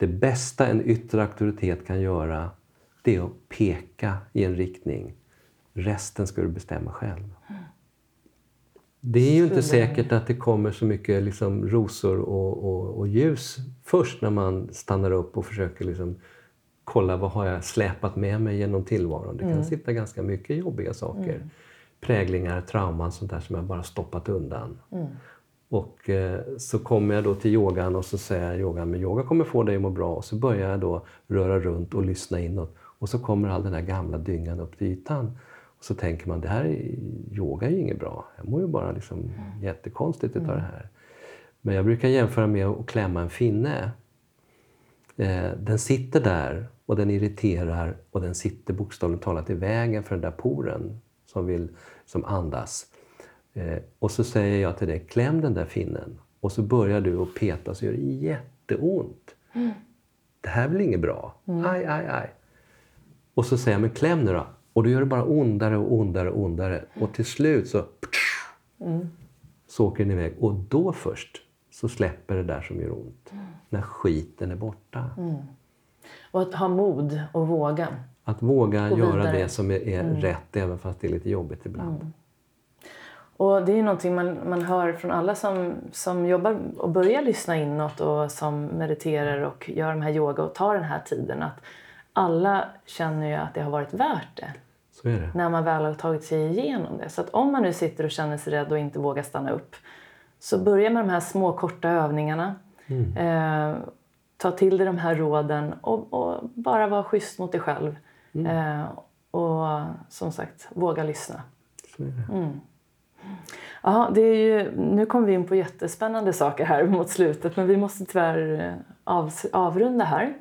Det bästa en yttre auktoritet kan göra det är att peka i en riktning. Resten ska du bestämma själv. Det är ju inte säkert att det kommer så mycket liksom rosor och, och, och ljus först när man stannar upp och försöker liksom kolla vad har jag släpat med mig genom tillvaron. Det kan sitta ganska mycket jobbiga saker. Präglingar, trauman, sånt där som jag bara stoppat undan. Och eh, så kommer jag då till yogan och så säger jag yogan, men yoga kommer få dig att må bra. Och så börjar jag då röra runt och lyssna inåt. Och så kommer all den där gamla dyngan upp till ytan. Och så tänker man, det här är, yoga är ju inget bra. Jag mår ju bara liksom jättekonstigt utav det här. Men jag brukar jämföra med att klämma en finne. Eh, den sitter där och den irriterar och den sitter bokstavligt talat i vägen för den där poren som vill som andas. Eh, och så säger jag till dig, kläm den där finnen. Och så börjar du att peta så gör det jätteont. Det här blir inget bra. Aj, aj, aj. Och så säger jag, men kläm nu då. Och då gör det bara ondare och ondare och ondare. Och till slut så, så åker den iväg. Och då först så släpper det där som gör ont. När skiten är borta. Och att ha mod och våga. Att våga göra vidare. Mm. det som är, är rätt även fast det är lite jobbigt ibland. Och det är ju någonting man, man hör från alla som, som jobbar och börjar lyssna inåt och som mediterar och gör de här yoga och tar den här tiden. Att alla känner ju att det har varit värt det Så är det. när man väl har tagit sig igenom det. Så att om man nu sitter och känner sig rädd och inte vågar stanna upp så börja med de här små korta övningarna. Eh, ta till dig de här råden och, och bara vara schysst mot dig själv. Eh, och som sagt, våga lyssna. Så är det. Ja, det är ju, nu kommer vi in på jättespännande saker här mot slutet men vi måste tyvärr eh, av, avrunda här.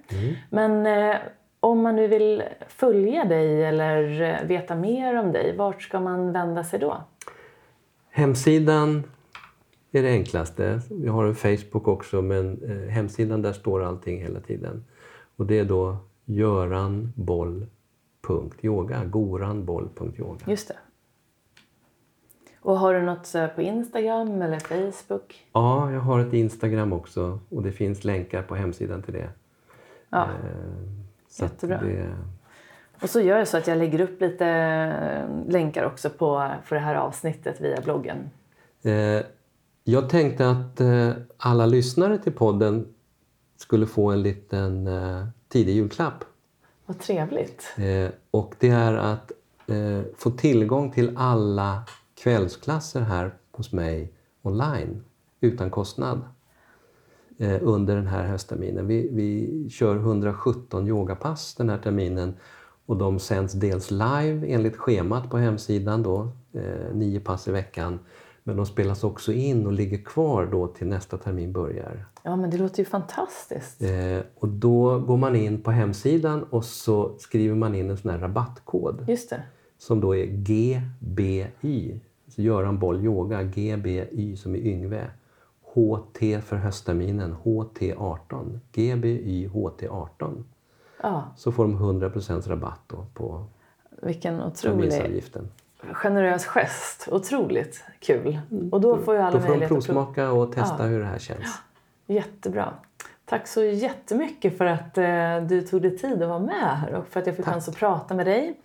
Men eh, om man nu vill följa dig eller eh, veta mer om dig, vart ska man vända sig då? Hemsidan är det enklaste. Vi har en Facebook också, men eh, hemsidan där står allting hela tiden. Och det är då göranboll.yoga. Goranboll.yoga. Just det. Och har du något eh, på Instagram eller Facebook? Ja, jag har ett Instagram också och det finns länkar på hemsidan till det. Ja, Eh, så Jättebra. Det, och så gör jag så att jag lägger upp lite eh, länkar också på för det här avsnittet via bloggen. Jag tänkte att alla lyssnare till podden skulle få en liten tidig julklapp. Vad trevligt. Och det är att få tillgång till alla kvällsklasser här hos mig online utan kostnad eh, under den här höstterminen. Vi, vi kör 117 yogapass den här terminen och de sänds dels live enligt schemat på hemsidan då, eh, nio pass i veckan. Men de spelas också in och ligger kvar då till nästa termin börjar. Ja, men det låter ju fantastiskt. Eh, och då går man in på hemsidan och så skriver man in en sån här rabattkod Just det. som då är GBY. Så Göran Boll Yoga, GBY som är Yngve. HT för höstterminen, HT18. GBY HT18. Ja, Så får de 100 rabatt på vilken otrolig generös gest. Otroligt kul. Och då får ju alla Då får de provsmaka och testa Ja. hur det här känns. Jättebra. Tack så jättemycket för att eh, du tog dig tid att vara med här och för att jag fick Tack. chans att prata med dig.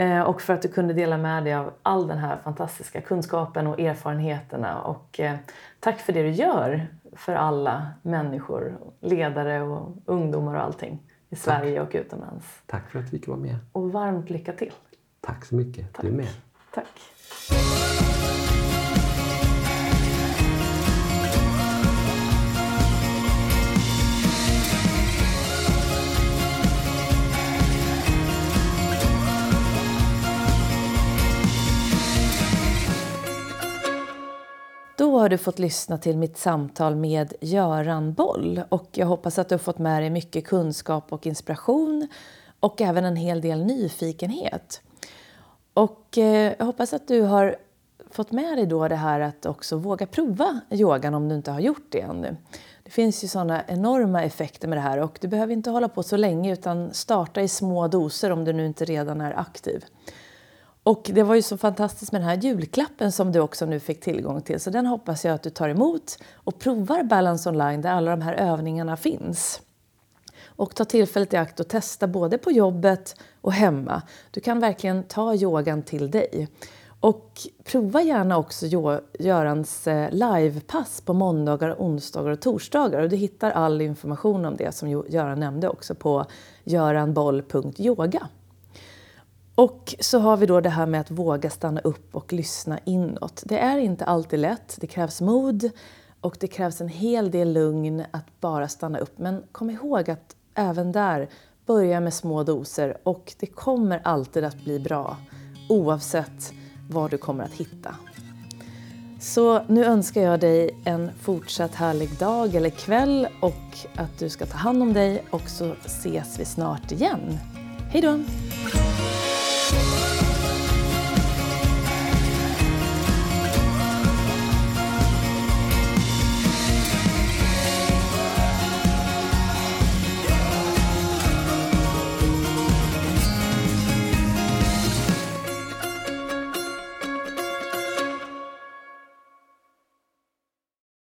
Eh, och för att du kunde dela med dig av all den här fantastiska kunskapen och erfarenheterna. Och eh, tack för det du gör för alla människor, ledare och ungdomar och allting i Sverige och utomlands. Tack för att vi fick vara med. Och varmt lycka till. Tack så mycket. Du med. Tack. Då har du fått lyssna till mitt samtal med Göran Boll och jag hoppas att du har fått med dig mycket kunskap och inspiration och även en hel del nyfikenhet. Och eh, jag hoppas att du har fått med dig då det här att också våga prova yogan om du inte har gjort det ännu. Det finns ju sådana enorma effekter med det här och du behöver inte hålla på så länge utan starta i små doser om du nu inte redan är aktiv. Och det var ju så fantastiskt med den här julklappen som du också nu fick tillgång till. Så den hoppas jag att du tar emot och provar Balance Online där alla de här övningarna finns. Och ta tillfället i akt och testa både på jobbet och hemma. Du kan verkligen ta yogan till dig. Och prova gärna också Görans eh, livepass på måndagar, onsdagar och torsdagar. Och du hittar all information om det som Göran nämnde också på göranboll.yoga. Och så har vi då det här med att våga stanna upp och lyssna inåt. Det är inte alltid lätt, det krävs mod och det krävs en hel del lugn att bara stanna upp. Men kom ihåg att även där, börja med små doser och det kommer alltid att bli bra oavsett vad du kommer att hitta. Så nu önskar jag dig en fortsatt härlig dag eller kväll och att du ska ta hand om dig och så ses vi snart igen. Hej då! Show.